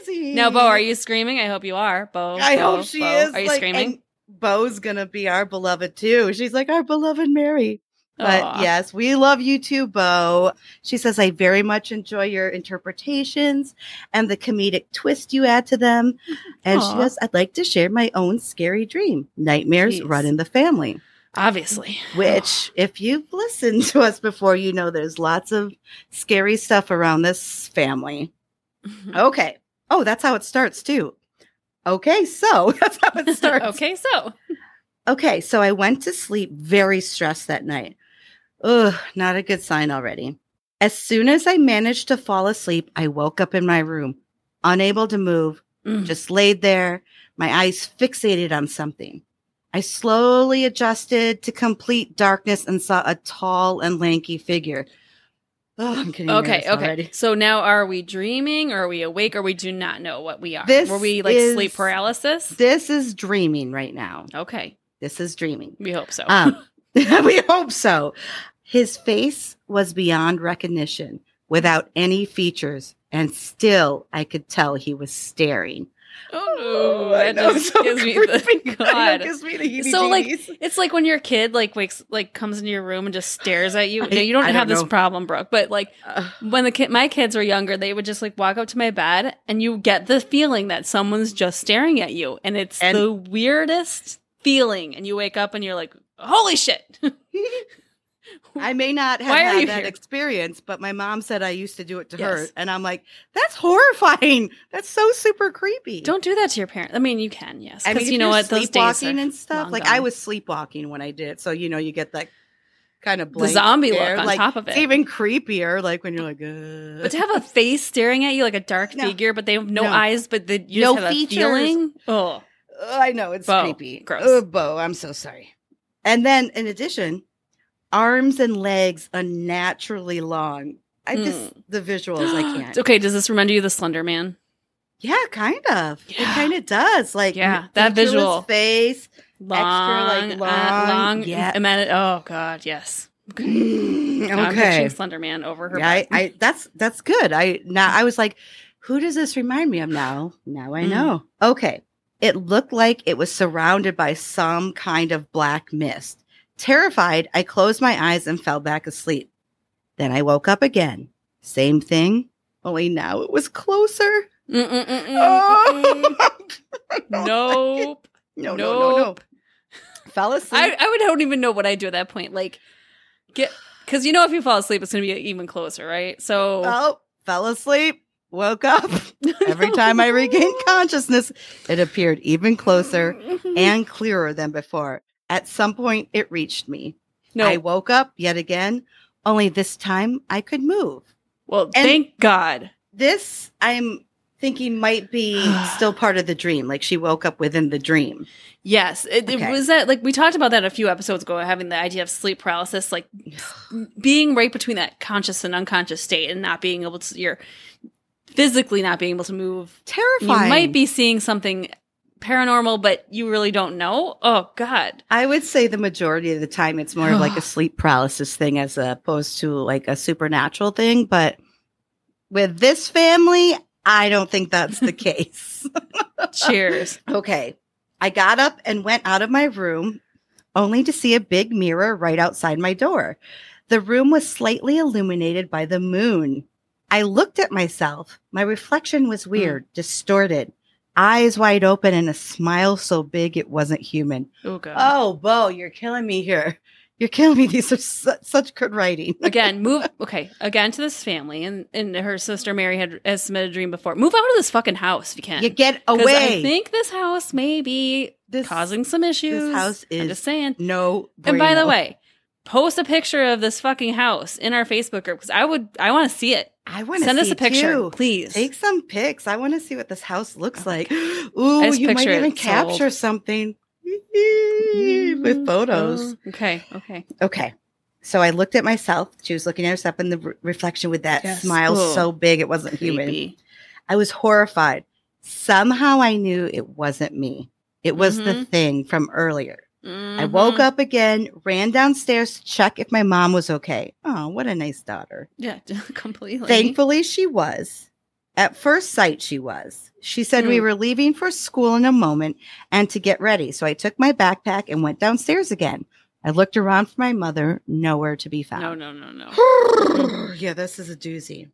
amazing. now, Bo, are you screaming? I hope you are, Bo. I Bo, hope she Bo. is. Are you like, screaming? Bo's gonna be our beloved too. She's like our beloved Mary. But Aw. yes, we love you too, Bo. She says, I very much enjoy your interpretations and the comedic twist you add to them. And she Aw. goes, I'd like to share my own scary dream. Nightmares Jeez. run in the family. Obviously. Which, if you've listened to us before, you know there's lots of scary stuff around this family. Mm-hmm. Okay. Oh, that's how it starts too. Okay, so [LAUGHS] that's how it [LAUGHS] starts. okay, so Okay, so I went to sleep very stressed that night. Ugh, not a good sign already. As soon as I managed to fall asleep, I woke up in my room, unable to move, Mm. just laid there, my eyes fixated on something. I slowly adjusted to complete darkness and saw a tall and lanky figure. Oh, I'm getting Okay, okay. already. So now are we dreaming or are we awake or we do not know what we are? This Were we like is- sleep paralysis? This is dreaming right now. Okay. This is dreaming. We hope so. Um, [LAUGHS] [LAUGHS] we hope so. His face was beyond recognition, without any features, and still I could tell he was staring. oh, that just gives me the [LAUGHS] [LAUGHS] God. gives me the So, like. It's like when your kid like wakes like comes into your room and just stares at you. I- No, you don't I have don't this know. problem, Brooke, but like Uh, when the kid my kids were younger, they would just like walk up to my bed and you get the feeling that someone's just staring at you. And it's And- the weirdest feeling. And you wake up and you're like, Holy shit. [LAUGHS] I may not have had that here? experience, but my mom said I used to do it to her, and I'm like, that's horrifying. That's so super creepy. don't do that to your parents. I mean you can, yes. I Because mean, you know what? Those days are and stuff. Like gone. I was sleepwalking when I did, it, so you know you get that kind of the zombie stare. look on like, top of It's it. even creepier, like when you're like, uh. But to have a face staring at you like a dark No. figure, but they have no, No. eyes, but the, you No just have features. a feeling. Oh, Oh, I know it's Bo. creepy. Gross. Oh, Bo, I'm so sorry. And then, in addition, arms and legs unnaturally long. I just Mm. the visuals I [GASPS] can't. okay, does this remind you of the Slender Man? Yeah, kind of. It kind of does. Like Yeah, that visual. face. Long, like, uh, long, long. yeah. imagine- oh God, yes. Mm, Now I'm okay. Slender Man over her. Yeah, I. I that's that's good. I now I was like, who does this remind me of now? Now I Mm. know. Okay. It looked like it was surrounded by some kind of black mist. Terrified, I closed my eyes and fell back asleep. Then I woke up again. Same thing, only now it was closer. Mm-mm-mm-mm-mm. [LAUGHS] Oh. nope. No, no, no, no. Nope. Fell asleep. I, I would don't even know what I'd do at that point. Like, get because you know if you fall asleep, it's going to be even closer, right? So oh, fell asleep. Woke up. [LAUGHS] Every time I regained consciousness, it appeared even closer and clearer than before. At some point, it reached me. no. I woke up yet again, only this time I could move. well, and- thank God. This I'm thinking might be [SIGHS] still part of the dream. Like she woke up within the dream. Yes, it, it was that like we talked about that a few episodes ago, having the idea of sleep paralysis, like [SIGHS] being right between that conscious and unconscious state, and not being able to you're physically not being able to move. Terrifying. You might be seeing something paranormal, but you really don't know. Oh God. I would say the majority of the time it's more of like a [SIGHS] sleep paralysis thing as opposed to like a supernatural thing. But with this family, I don't think that's the [LAUGHS] case. [LAUGHS] Cheers. Okay. I got up and went out of my room only to see a big mirror right outside my door. The room was slightly illuminated by the moon. I looked at myself. My reflection was hmm. weird, distorted, eyes wide open, and a smile so big it wasn't human. Oh God. Oh, Bo, you're killing me here. You're killing me. These are su- such good writing. [LAUGHS] again, move. Okay, again to this family, and and her sister Mary had, has submitted a dream before. Move out of this fucking house if you can. You get away. I think this house may be this causing some issues. house is. I'm just saying. no. And by the way, post a picture of this fucking house in our Facebook group because I would. I want to see it. I want to Send us a picture, too. please. Take some pics. I want to see what this house looks Oh like. [GASPS] Ooh, you might even sold. capture something [LAUGHS] with photos. Oh, okay. Okay. Okay. So I looked at myself. She was looking at herself in the re- reflection with that Yes. smile Ooh. so big it wasn't human. I was horrified. Somehow I knew it wasn't me. It was the Mhm. thing from earlier. I Mhm. woke up again, ran downstairs to check if my mom was okay. Oh, what a nice daughter. Yeah, [LAUGHS] completely. Thankfully, she was. At first sight, she was. She said we Hmm. were leaving for school in a moment and to get ready. So I took my backpack and went downstairs again. I looked around for my mother, nowhere to be found. No, no, no, no. [SIGHS] yeah, this is a doozy.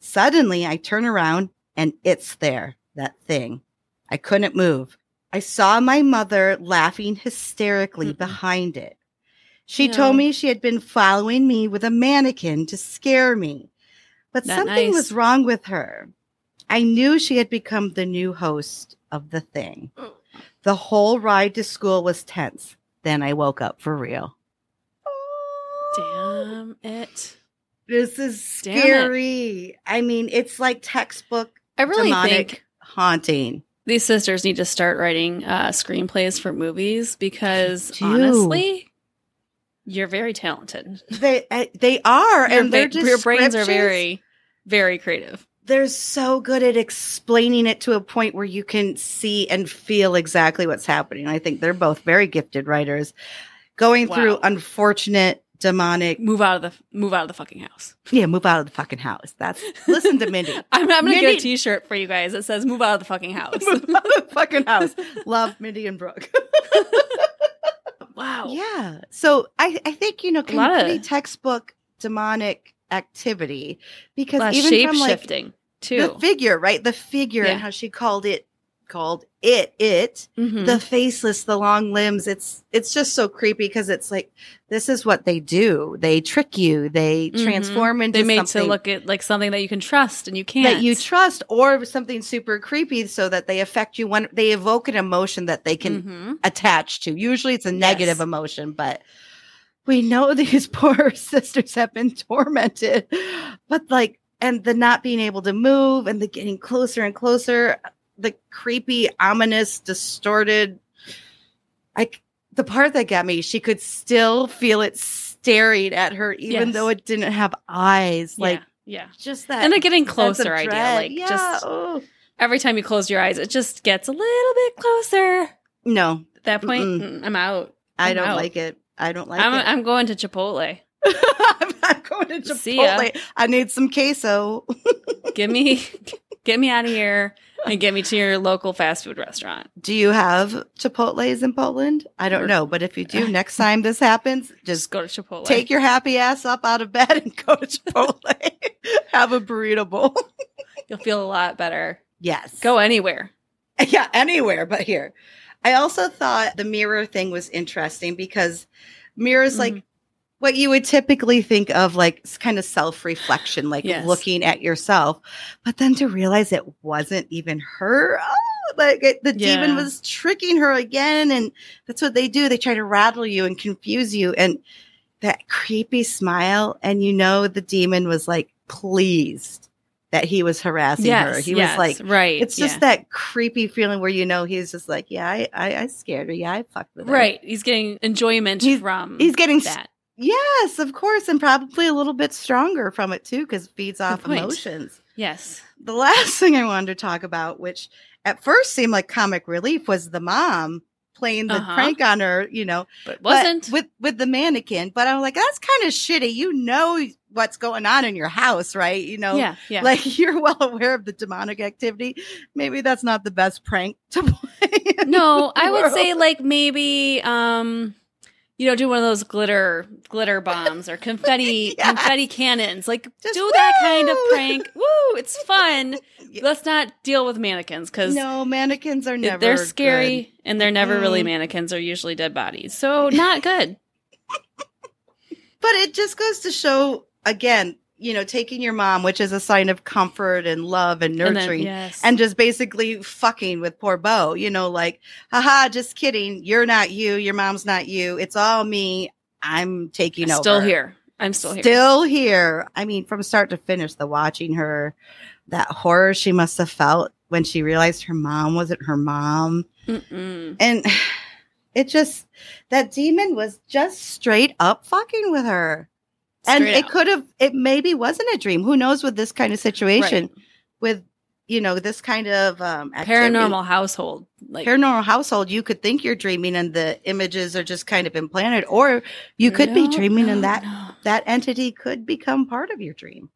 Suddenly, I turn around and it's there, that thing. I couldn't move. I saw my mother laughing hysterically Mm-mm. behind it. She No. told me she had been following me with a mannequin to scare me, but Not something nice. was wrong with her. I knew she had become the new host of the thing. Oh. The whole ride to school was tense. Then I woke up for real. Damn it. This is scary. I mean, it's like textbook I really demonic think haunting. These sisters need to start writing uh, screenplays for movies because honestly, you're very talented. They uh, they are, Your, and their ba- your brains are very, very creative. They're so good at explaining it to a point where you can see and feel exactly what's happening. I think they're both very gifted writers, going through unfortunate demonic. Move out of the move out of the fucking house. Yeah, move out of the fucking house. That's listen to Mindy. [LAUGHS] I'm, I'm gonna get a T-shirt for you guys that says "Move out of the fucking [LAUGHS] house." move out of the fucking house. Love Mindy and Brooke. [LAUGHS] wow. Yeah. So I, I think, you know, lot of- textbook demonic activity because even shape from like shifting too. the figure, right? The figure Yeah. and how she called it called it it Mhm. the faceless the long limbs it's it's just so creepy because it's like this is what they do they trick you they Mhm. transform into they made something to look at like something that you can trust and you can't. that you trust or something super creepy so that they affect you when they evoke an emotion that they can Mhm. attach to. Usually it's a negative Yes. emotion, but we know [LAUGHS] these poor [LAUGHS] sisters have been tormented. But like, and the not being able to move and the getting closer and closer, the creepy, ominous, distorted. Like the part that got me, she could still feel it staring at her, even Yes. though it didn't have eyes. Like yeah, yeah. just that. And the getting closer idea, like Yeah, just oh. every time you close your eyes, it just gets a little bit closer. no, At that point, Mm-mm. mm, I'm out. I I'm don't out. like it. I don't like I'm it. I'm going to Chipotle. [LAUGHS] I'm not going to See. Chipotle. I need some queso. Give me, get me [LAUGHS] out of here and get me to your local fast food restaurant. Do you have Chipotle's in Poland? I don't know, but if you do, [LAUGHS] next time this happens, Just just go to Chipotle. take your happy ass up out of bed and go to Chipotle. [LAUGHS] have a burrito bowl. [LAUGHS] You'll feel a lot better. yes. Go anywhere. Yeah, anywhere but here. I also thought the mirror thing was interesting because mirrors like Mhm. What you would typically think of like kind of self-reflection, like Yes. looking at yourself, but then to realize it wasn't even her. Oh, like it, the demon was tricking her again, and that's what they do. They try to rattle you and confuse you, and that creepy smile, and you know the demon was like pleased that he was harassing her. He yes, was like, right. it's just yeah. that creepy feeling where you know he's just like, yeah, I, I, I scared her. Yeah, I fucked with her. right. He's getting enjoyment He's- from He's getting that. Yes, of course, and probably a little bit stronger from it too because it feeds off emotions. Yes. The last [LAUGHS] thing I wanted to talk about, which at first seemed like comic relief, was the mom playing the Uh-huh. prank on her. You know, But but wasn't. with with the mannequin. But I'm like, that's kind of shitty. You know what's going on in your house, right? You know, yeah. Yeah. like [LAUGHS] you're well aware of the demonic activity. Maybe that's not the best prank to [LAUGHS] play. no, I would say like maybe um you know, do one of those glitter glitter [LAUGHS] bombs or confetti Yes. confetti cannons. Like Just do that kind of prank. Woo, it's [LAUGHS] fun. Yeah. Let's not deal with mannequins because no mannequins are never. they're scary and they're never really Mm. mannequins. They're usually dead bodies. So not good. [LAUGHS] good. But it just goes to show again, you know, taking your mom, which is a sign of comfort and love and And then- nurturing. yes. and just basically fucking with poor Bo, you know, like, haha, just kidding. You're not you. Your mom's not you. It's all me. I'm taking over. still here. I'm still here. Still here. I mean, from start to finish, the watching her, that horror she must have felt when she realized her mom wasn't her mom. Mm-mm. And [SIGHS] it just, that demon was just straight up fucking with her. And it could have, it maybe wasn't a dream. Who knows with this kind of situation, Right. with, you know, this kind of um, activity. paranormal household. Like Paranormal household, you could think you're dreaming and the images are just kind of implanted, or you could be dreaming no, and that no. that entity could become part of your dream.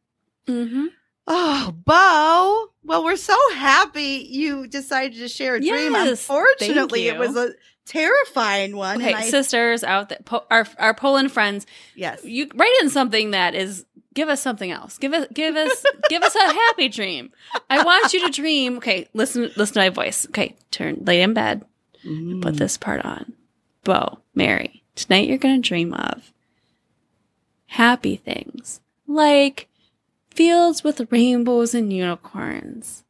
mm-hmm. Oh, Bo. Well, we're so happy you decided to share a dream. Unfortunately, it was a terrifying one. Okay, and I, sisters out there, po- our our Poland friends, yes. you write in something that is give us something else. Give us give us [LAUGHS] give us a happy dream. I want you to dream. Okay, listen listen to my voice. Okay, turn lay in bed. Mm. Put this part on. Bo, Mary, tonight you're going to dream of happy things like fields with rainbows and unicorns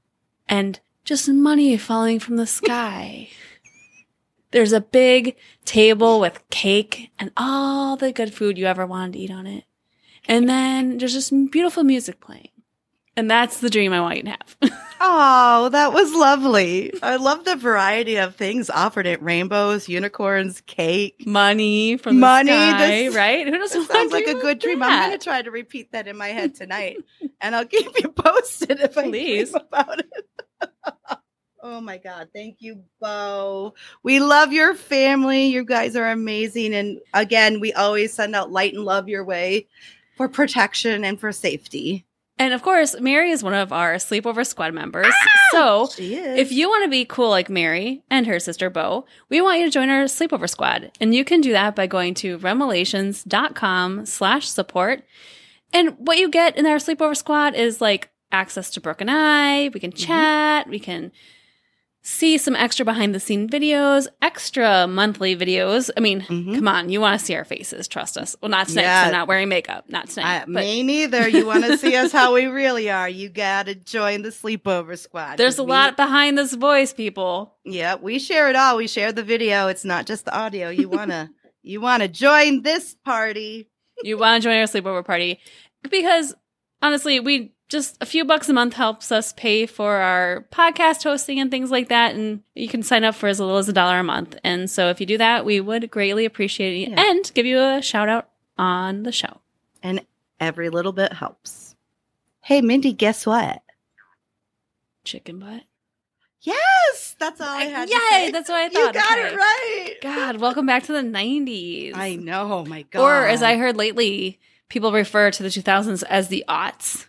and just money falling from the sky. [LAUGHS] There's a big table with cake and all the good food you ever wanted to eat on it. And then there's just beautiful music playing. And that's the dream I want you to have. [LAUGHS] Oh, that was lovely. I love the variety of things offered at rainbows, unicorns, cake. Money from the Money, sky, this- right? Who doesn't sounds like a good dream. I'm going to try to repeat that in my head tonight, and I'll keep you [LAUGHS] posted if I Please. dream about it. [LAUGHS] oh my God! Thank you, Bo. We love your family. You guys are amazing, and again, we always send out light and love your way for protection and for safety. And of course, Mary is one of our sleepover squad members. Ah, so if you want to be cool like Mary and her sister Bo, we want you to join our sleepover squad. And you can do that by going to remelations.com slash support. And what you get in our sleepover squad is like access to Brooke and I. We can mm-hmm. chat. We can see some extra behind the scene videos, extra monthly videos. I mean, Mhm. come on, you want to see our faces. Trust us. Well, not tonight Yeah. I'm not wearing makeup. Not tonight. I, but me neither. You want to see us how we really are? You got to join the sleepover squad. There's a we- lot behind this voice, people. Yeah, we share it all. We share the video. It's not just the audio. You wanna [LAUGHS] you wanna join this party. you want to join our sleepover party because honestly we just a few bucks a month helps us pay for our podcast hosting and things like that and you can sign up for as little as a dollar a month and so if you do that we would greatly appreciate it Yeah. and give you a shout out on the show And every little bit helps. Hey Mindy, guess what? chicken butt Yes, that's all I had. Yay! to say. That's what I [LAUGHS] thought. you got Okay. it right. God, welcome back to the 90s. I know. Oh my God. Or as I heard lately, people refer to the 2000s as the aughts.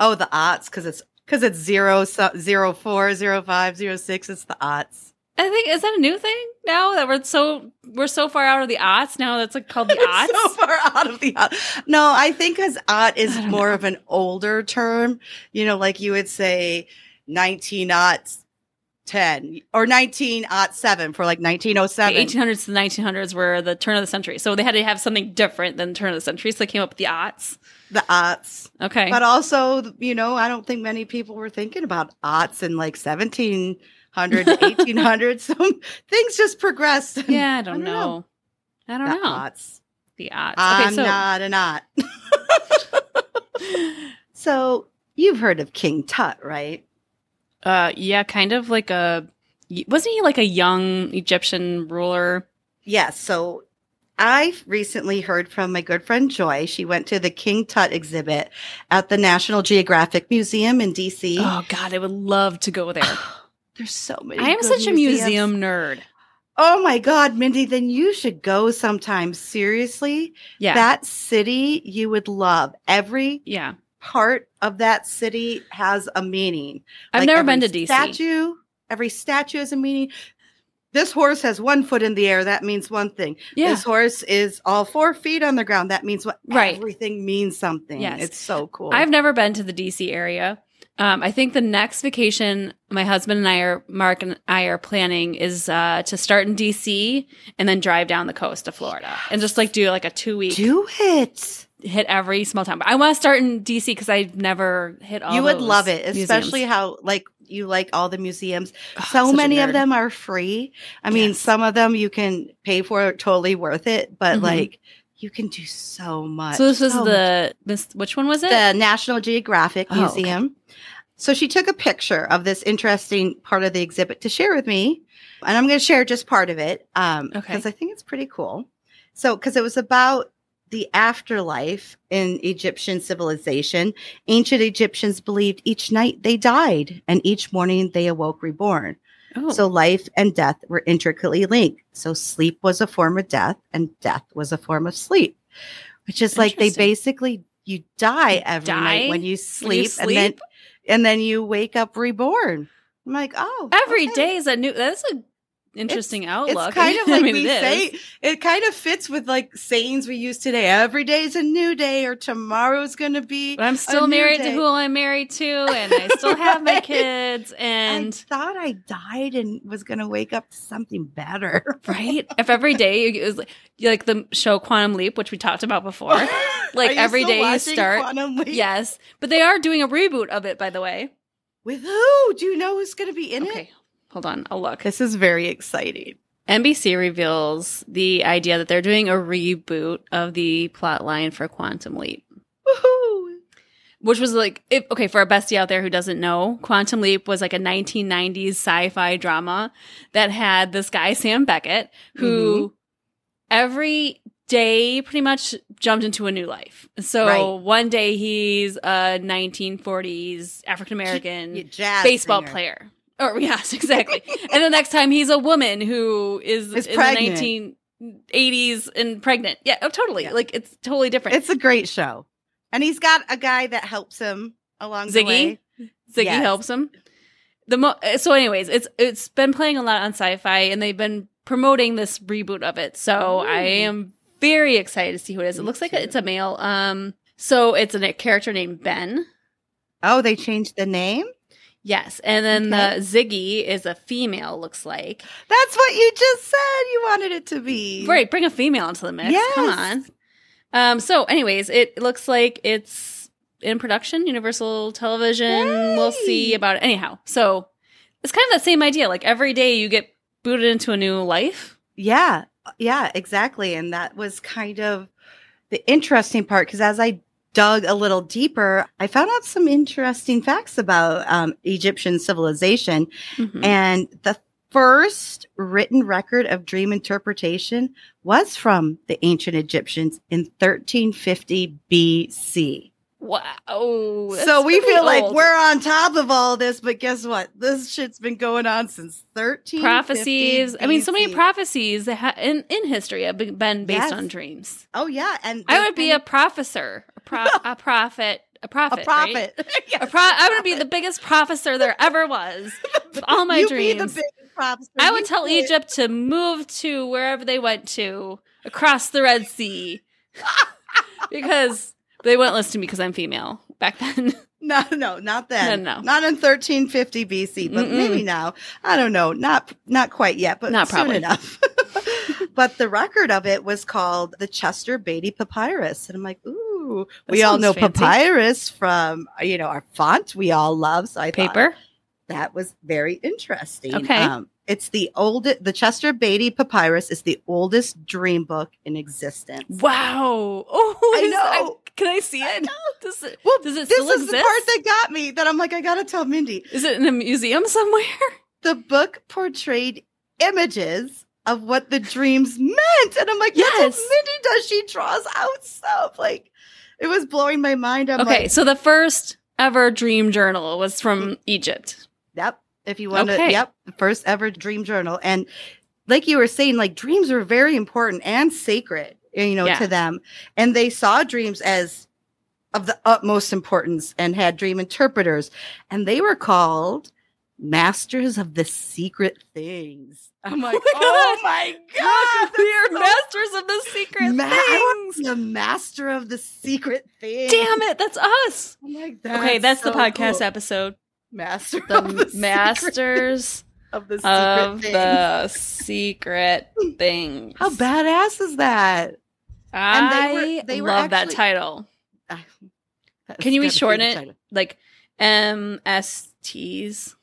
Oh, the aughts because it's because it's zero zero four zero five zero six. It's the aughts. I think is that a new thing now that we're so we're so far out of the aughts now that's like called the [LAUGHS] aughts. so far out of the aughts. No, I think because aught is more know. of an older term. You know, like you would say nineteen aughts 10 or 19 at 7 for like 1907 the 1800s to 1900s were the turn of the century. So they had to have something different than turn of the century. So they came up with the aughts. The aughts. Okay. But also you know i don't think many people were thinking about aughts in like 1700 1800 [LAUGHS] so things just progressed. Yeah i don't, I don't know. know. i don't the know. aughts. the aughts. Okay, i'm so- not an aught. [LAUGHS] [LAUGHS] So you've heard of king tut right? Uh, yeah, kind of like a wasn't he like a young Egyptian ruler? Yes. So I recently heard from my good friend Joy. She went to the King Tut exhibit at the National Geographic Museum in DC. Oh God, I would love to go there. [SIGHS] There's so many. I am such a museums. museum nerd. Oh my God, Mindy, then you should go sometime. Seriously. Yeah, That city you would love. Every yeah. Part of that city has a meaning. I've Like never been to DC. Statue, every statue has a meaning. This horse has one foot in the air. That means one thing. Yeah, This horse is all four feet on the ground. That means what? Right. Everything means something. Yes. It's so cool. I've never been to the DC area. Um, I think the next vacation my husband and I are Mark and I are planning is uh, to start in DC and then drive down the coast to Florida and just like do like a two week do it. Hit every small town. But I want to start in DC because I've never hit all. you would love it, especially museums. how like you like all the museums. Ugh, so many of them are free. I mean, Yes. some of them you can pay for, totally worth it, but Mhm. like you can do so much. So this was so the this which one was it? the National Geographic Oh, okay. Museum. So she took a picture of this interesting part of the exhibit to share with me, and I'm going to share just part of it um, Okay. because I think it's pretty cool. So, because it was about the afterlife in Egyptian civilization, ancient Egyptians believed each night they died and each morning they awoke reborn. oh, So life and death were intricately linked. So sleep was a form of death and death was a form of sleep, which is like they basically you die You every die night when you when you sleep, and then and then you wake up reborn. I'm like, oh, every okay. day is a new. That's a interesting outlook. [LAUGHS] It's kind of I like mean, we it say. It kind of fits with like sayings we use today. Every day is a new day, or tomorrow's going to be. But I'm still married to who I'm married to, and I still have my [LAUGHS] kids. And I thought I died and was going to wake up to something better. [LAUGHS] right, if every day is like, like the show Quantum Leap, which we talked about before. Like, every day you start- Quantum Leap? yes, but they are doing a reboot of it, by the way. With who? Do you know who's going to be in okay, it? Hold on, I'll look. This is very exciting. NBC reveals the idea that they're doing a reboot of the plot line for Quantum Leap. Woohoo! which was like if, okay for a bestie out there who doesn't know quantum leap was like a 1990s sci-fi drama that had this guy sam beckett who mm-hmm. every day pretty much jumped into a new life so Right. one day he's a 1940s african american baseball singer. player or [LAUGHS] yes exactly and the next time he's a woman who is, Is in pregnant. the 1980s and pregnant yeah oh, totally Yeah. like it's totally different It's a great show, and he's got a guy that helps him along the Ziggy? way. Ziggy Yes. helps him. The mo- so, anyways, it's it's been playing a lot on Sci-Fi, and they've been promoting this reboot of it. So Ooh. I am very excited to see who it is. It Me looks like it's a male. Um, so it's a character named Ben. Oh, they changed the name. Yes, and then Okay. the Ziggy is a female. Looks like That's what you just said. You wanted it to be right. Bring a female into the mix. Come on. Um. So, anyways, it looks like it's in production. Universal Television. We'll see about it. Anyhow, so it's kind of that same idea. Like every day you get booted into a new life. Yeah, yeah, exactly. And that was kind of the interesting part because as I dug a little deeper, I found out some interesting facts about um, Egyptian civilization. Mhm. And the first written record of dream interpretation was from the ancient Egyptians in 1350 BC. Wow. so we feel like we're on top of all this, but guess what? This shit's been going on since 13 prophecies. I mean, so many prophecies ha- in in history have been based Yes. on dreams. Oh yeah, and I would be a professor, a, pro- [LAUGHS] a prophet, a prophet, a right? prophet. [LAUGHS] A pro- I would be the biggest professor there ever was [LAUGHS] with all my you dreams. Be the big. I would You tell do it. Egypt to move to wherever they went to across the Red Sea because they wouldn't listen to me because I'm female back then. [LAUGHS] No, no, not then. No, no. not in 1350 BC, but Mm-mm. maybe now. I don't know. Not not quite yet, but Not soon probably. enough. [LAUGHS] but the record of it was called the Chester Beatty Papyrus, and I'm like, ooh, That we all know fancy. papyrus from you know our font we all love. So I thought Paper. that was very interesting. Okay. Um, it's the oldest, the Chester Beatty Papyrus is the oldest dream book in existence. Wow. Oh, I know. can I see it? know. Does it? Well, Does it this is exist? the part that got me that I'm like, I gotta tell Mindy. Is it in a museum somewhere? [LAUGHS] The book portrayed images of what the dreams meant. And I'm like, yes, Yes. Mindy does. She draws out stuff. Like, it was blowing my mind. I'm okay, like, so the first ever dream journal was from mm-hmm. Egypt. Yep. If you want to, yep. The first ever dream journal. And like you were saying, like dreams were very important and sacred, you know, Yeah. to them. And they saw dreams as of the utmost importance and had dream interpreters. And they were called masters of the secret things. I'm oh like, Oh oh my God. we are so- masters of the secret Ma- things. the master of the secret things. Damn it, that's us. I'm like, okay, that's the podcast cool. episode. Master The, of the secret- masters of the secret of things. the secret things. How badass is that? And they were- I they were love that title. Ah, Can you gotta shorten it? title. Like MSTs.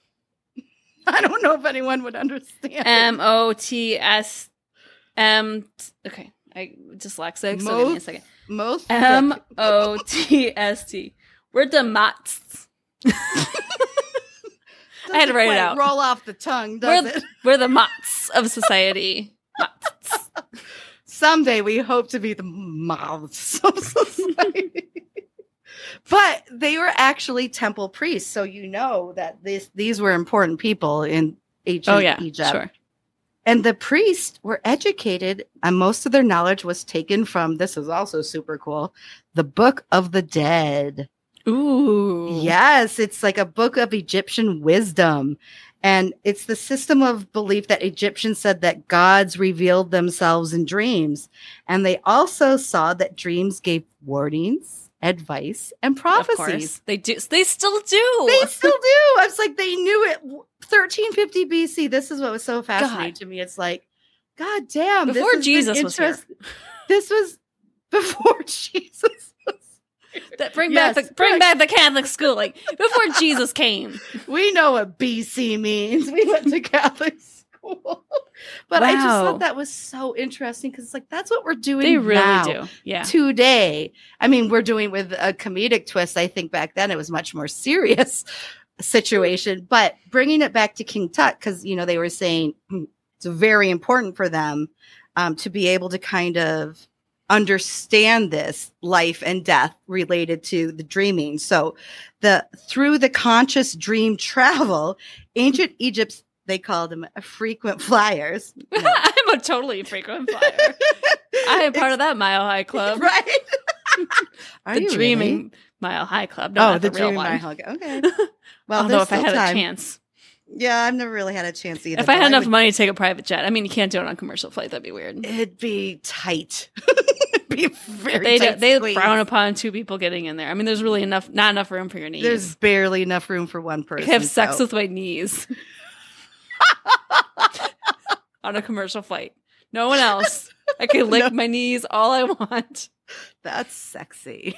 [LAUGHS] I don't know if anyone would understand. M O T S M. Okay, I dyslexic. So give me a second. Most M thick- O T S T. [LAUGHS] We're the Mats. [LAUGHS] I had to write it out. Roll off the tongue, We're, it? we're the Mats of society. Mats. Someday we hope to be the mouths of society. but they were actually temple priests, so you know that this these were important people in ancient Oh yeah, Egypt. sure. And the priests were educated, and most of their knowledge was taken from this is also super cool the Book of the Dead. Ooh. Yes, it's like a book of Egyptian wisdom. And it's the system of belief that Egyptians said that gods revealed themselves in dreams. And they also saw that dreams gave warnings, advice, and prophecies. They do. They still do. They [LAUGHS] still do. I was like, they knew it. 1350 BC. This is what was so fascinating God. to me. It's like, God damn. Before Jesus was here. This was [LAUGHS] before [LAUGHS] Jesus. [LAUGHS] That bring Yes, back the bring correct. back the Catholic school, like before Jesus came. [LAUGHS] we know what BC means. We went to Catholic school. [LAUGHS] But I just thought that was so interesting because, it's like, that's what we're doing. They really now, do. Yeah. Today, I mean, we're doing with a comedic twist. I think back then it was much more serious situation, but bringing it back to King Tut because you know they were saying hmm, it's very important for them um, to be able to kind of understand this life and death related to the dreaming. So the through the conscious dream travel, ancient [LAUGHS] Egypt's they called them frequent flyers. No. [LAUGHS] I'm a totally frequent flyer. I am part of that Mile High [LAUGHS] Club. right? Are the you Dreaming really? Mile High Club. No, oh, not the, the, real dreaming one. Mile High. Okay. Well, Although if I had time. a chance, yeah, I've never really had a chance either. if I had enough would- money to take a private jet, I mean, you can't do it on commercial flight. That'd be weird. it'd be tight. [LAUGHS] it'd be very They tight. they squeeze. frown upon two people getting in there. I mean, there's really enough, not enough room for your knees. There's barely enough room for one person. could have sex so- with my knees [LAUGHS] on a commercial flight. No one else. I can [LAUGHS] lick No. my knees all I want. That's sexy.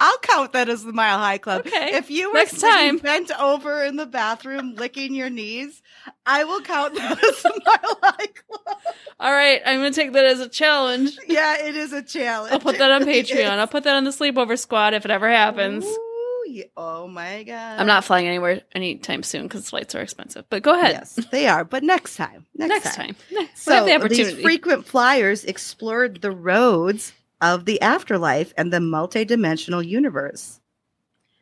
I'll count that as the Mile High Club. Okay. If you were Next time. bent over in the bathroom licking your knees, I will count that as the Mile High Club. All right, I'm gonna take that as a challenge. Yeah, it is a challenge. I'll put that on [LAUGHS] Patreon. I'll put that on the sleepover squad if it ever happens. Ooh, yeah. Oh my god. I'm not flying anywhere anytime soon because flights are expensive. But go ahead. Yes, they are, but next time. Next, Next time. time. [LAUGHS] So I have the these frequent flyers explored the roads of the afterlife and the multidimensional universe.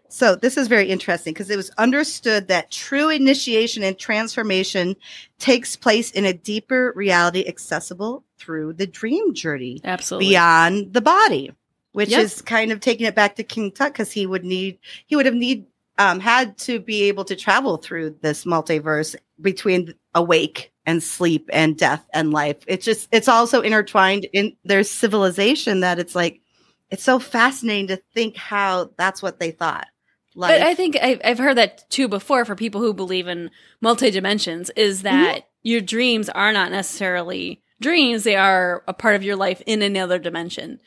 So, this is very interesting because it was understood that true initiation and transformation takes place in a deeper reality accessible through the dream journey Absolutely. beyond the body, which Yep. is kind of taking it back to King Tut because he would need, he would have need, um, had to be able to travel through this multiverse between awake and sleep and death and life. It's just, it's also intertwined in their civilization that it's like, it's so fascinating to think how that's what they thought. But I think I've, I've heard that too before for people who believe in multi dimensions is that mm-hmm. your dreams are not necessarily dreams; they are a part of your life in another dimension.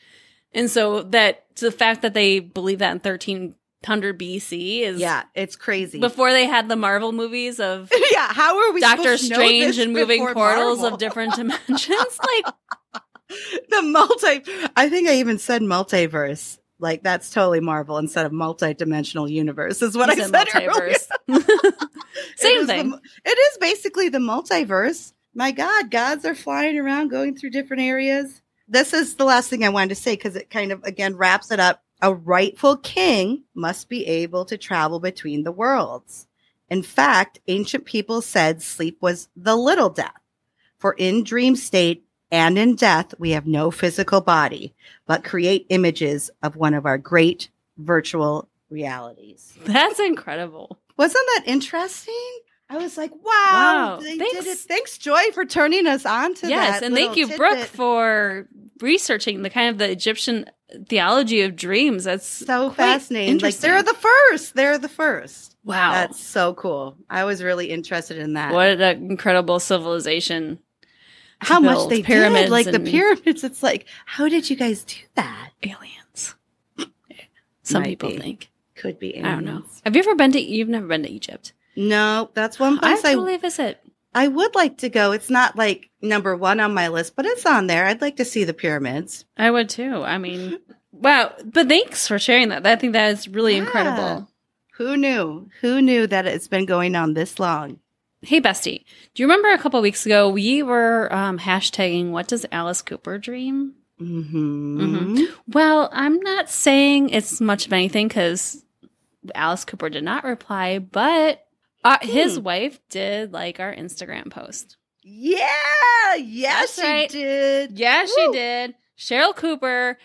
And so that the fact that they believe that in thirteen hundred BC is yeah, it's crazy. [LAUGHS] before they had the Marvel movies of [LAUGHS] yeah, how are we Doctor supposed to know Strange and moving portals Marvel? of [LAUGHS] different dimensions. like the multi I think I even said multiverse. Like that's totally Marvel instead of multi-dimensional universe is what you I said multiverse. It Same the thing. mu- it is basically the multiverse. My God, gods are flying around, going through different areas. This is the last thing I wanted to say because it kind of again wraps it up. A rightful king must be able to travel between the worlds. In fact, ancient people said sleep was the little death. For in dream state and in death, we have no physical body, but create images of one of our great virtual realities. That's incredible. Wasn't that interesting? I was like, wow, Wow. they Thanks. did it. Thanks, Joy, for turning us on to yes, that. Yes, and thank you, little Brooke, for researching the kind of the Egyptian theology of dreams. That's so fascinating. Like they're the first. They're the first. wow. That's so cool. I was really interested in that. what an incredible civilization. how much they pyramids did, like the pyramids. It's like, how did you guys do that? Aliens. Some Might people be. think. Could be. I don't know. Have you ever been to? You've never been to Egypt. No, that's one I place I, totally visit. I would like to go. It's not like number one on my list, but it's on there. I'd like to see the pyramids. I would too. I mean, wow. But thanks for sharing that. I think that is really Yeah. incredible. Who knew? Who knew that it's been going on this long? Hey, Bestie, do you remember a couple weeks ago we were um, hashtagging what does Alice Cooper dream? Mm-hmm. Well, I'm not saying it's much of anything because Alice Cooper did not reply, but uh, his Hmm. wife did like our Instagram post. Yeah, yes, That's she right. did. Yeah, she did. Cheryl Cooper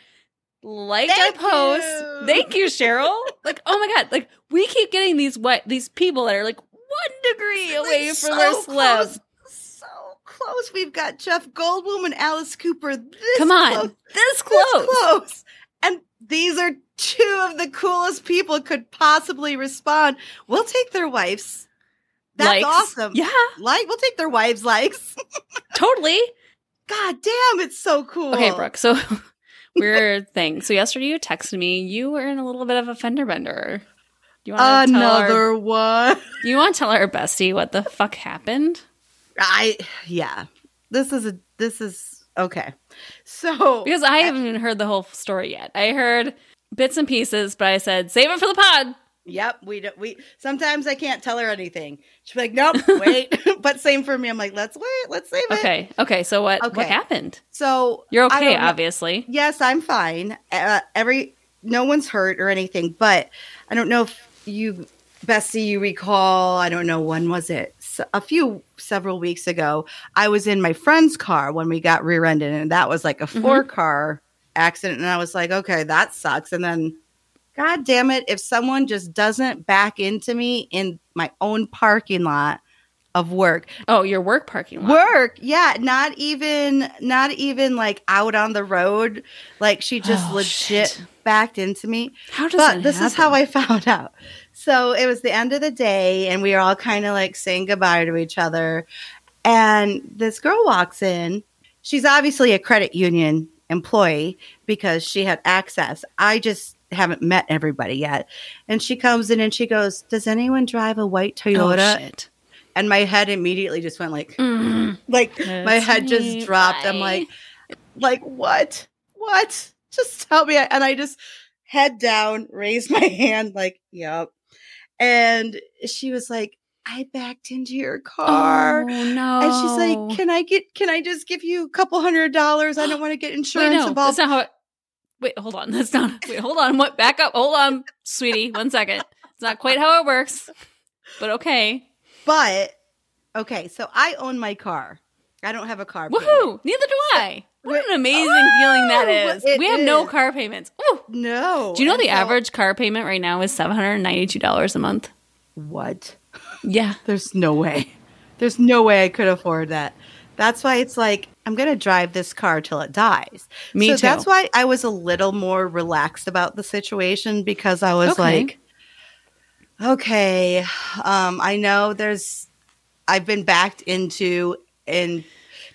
liked Thank our post. you. Thank you, Cheryl. like, oh my god, like we keep getting these what these people that are like one degree away They're from their so celeb. So close. We've got Jeff Goldblum and Alice Cooper. This Come on, close, this this close. close. And these are two of the coolest people could possibly respond. We'll take their wives. That's Likes. awesome. Yeah, Like, we'll take their wives' likes. [LAUGHS] totally. God damn, it's so cool. Okay, Brooke. So [LAUGHS] weird thing. So yesterday you texted me. You were in a little bit of a fender bender. You want to tell our, Another one. [LAUGHS] you want to tell our bestie what the fuck happened? I yeah. This is a this is okay. So Because I haven't even heard the whole story yet. I heard bits and pieces, but I said save it for the pod. Yep, we do, we sometimes I can't tell her anything. She'll like, "Nope, wait." [LAUGHS] but same for me. I'm like, "Let's wait. Let's save it." Okay. Okay. So what what happened? So You're okay, obviously. Yes, I'm fine. Uh, every no one's hurt or anything, but I don't know if you, Bessie, you recall. I don't know when was it. A few several weeks ago, I was in my friend's car when we got rear-ended, and that was like a Mm-hmm. four-car accident. And I was like, okay, that sucks. And then, God damn it, if someone just doesn't back into me in my own parking lot of work, Oh, your work parking lot. work yeah not even not even like out on the road. Like she just Oh, legit shit. backed into me. How does but this is how i [LAUGHS] found out. So it was the end of the day and we were all kind of like saying goodbye to each other. And this girl walks in. She's obviously a credit union employee because she had access. I just haven't met everybody yet and she comes in and she goes does anyone drive a white Oh, toyota shit. and my head immediately just went like Mm. like That's my head me. just dropped. I'm like, like what? What? Just tell me. And I just head down, raised my [LAUGHS] hand, like, yep. And she was like, I backed into your car. Oh no. And she's like, Can I get can I just give you a couple hundred dollars? I don't want to get Wait, insurance no, involved. that's not how. It, Wait, hold on. [LAUGHS] That's not. Wait, hold on. What? Back up. Hold on, sweetie. One second. It's not quite how it works, but okay. But okay, so I own my car. I don't have a car. payment. Woohoo! Neither do I. What an amazing feeling that oh, is. we have no car payments. Ooh. No. Do you know the so- average car payment right now is seven hundred ninety-two dollars a month? What? Yeah. [LAUGHS] There's no way. There's no way I could afford that. That's why it's like I'm gonna drive this car till it dies. Me so too. That's why I was a little more relaxed about the situation because I was Okay. like, okay, um, I know there's. I've been backed into in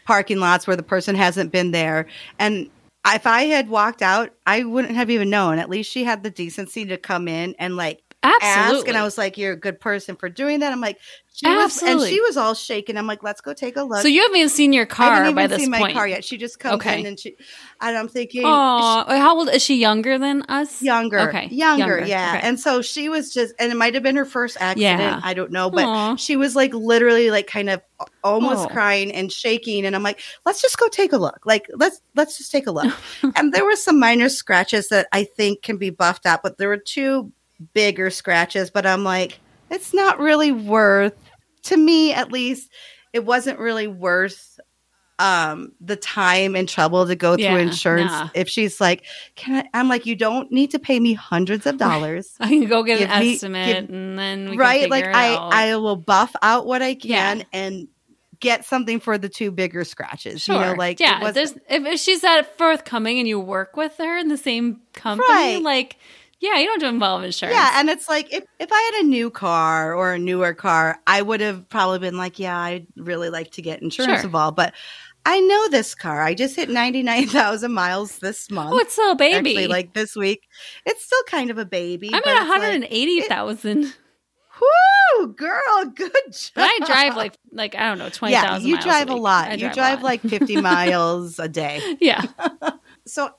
parking lots where the person hasn't been there, and if I had walked out, I wouldn't have even known. At least she had the decency to come in and like ask Absolutely. and I was like, You're a good person for doing that. I'm like, she was and she was all shaken. I'm like, let's go take a look. so you haven't even seen your I car haven't by even this seen my car yet. She just comes Okay. in and she and I'm thinking Oh, how old is she? Younger than us? younger. Okay, Younger, younger. yeah. Okay. And so she was just and it might have been her first accident. Yeah. I don't know. But Aw. she was like literally like kind of almost Oh. crying and shaking. And I'm like, let's just go take a look. Like let's let's just take a look. [LAUGHS] and there were some minor scratches that I think can be buffed out, but there were two bigger scratches. But I'm like, it's not really worth to me at least. It wasn't really worth um the time and trouble to go through insurance nah. if she's like can i i'm like you don't need to pay me hundreds of dollars [LAUGHS] I can go get an me- estimate give- and then we right can like it i out. i will buff out what i can Yeah. and get something for the two bigger scratches Sure. you know like it yeah, was- there's if, if she's that forthcoming and you work with her in the same company, Right. like yeah, you don't have to involve insurance. yeah and it's like if, if i had a new car or a newer car i would have probably been like yeah i'd really like to get insurance Sure. involved but i know this car i just hit 99000 miles this month oh, it's still a baby. actually like this week it's still kind of a baby I'm at it's like, 180,000. Whoo, girl, [LAUGHS] good job. But I drive like like I don't know, 20,000 yeah, you drive a, lot. You a drive lot. like 50 [LAUGHS] miles a day. Yeah. [LAUGHS] So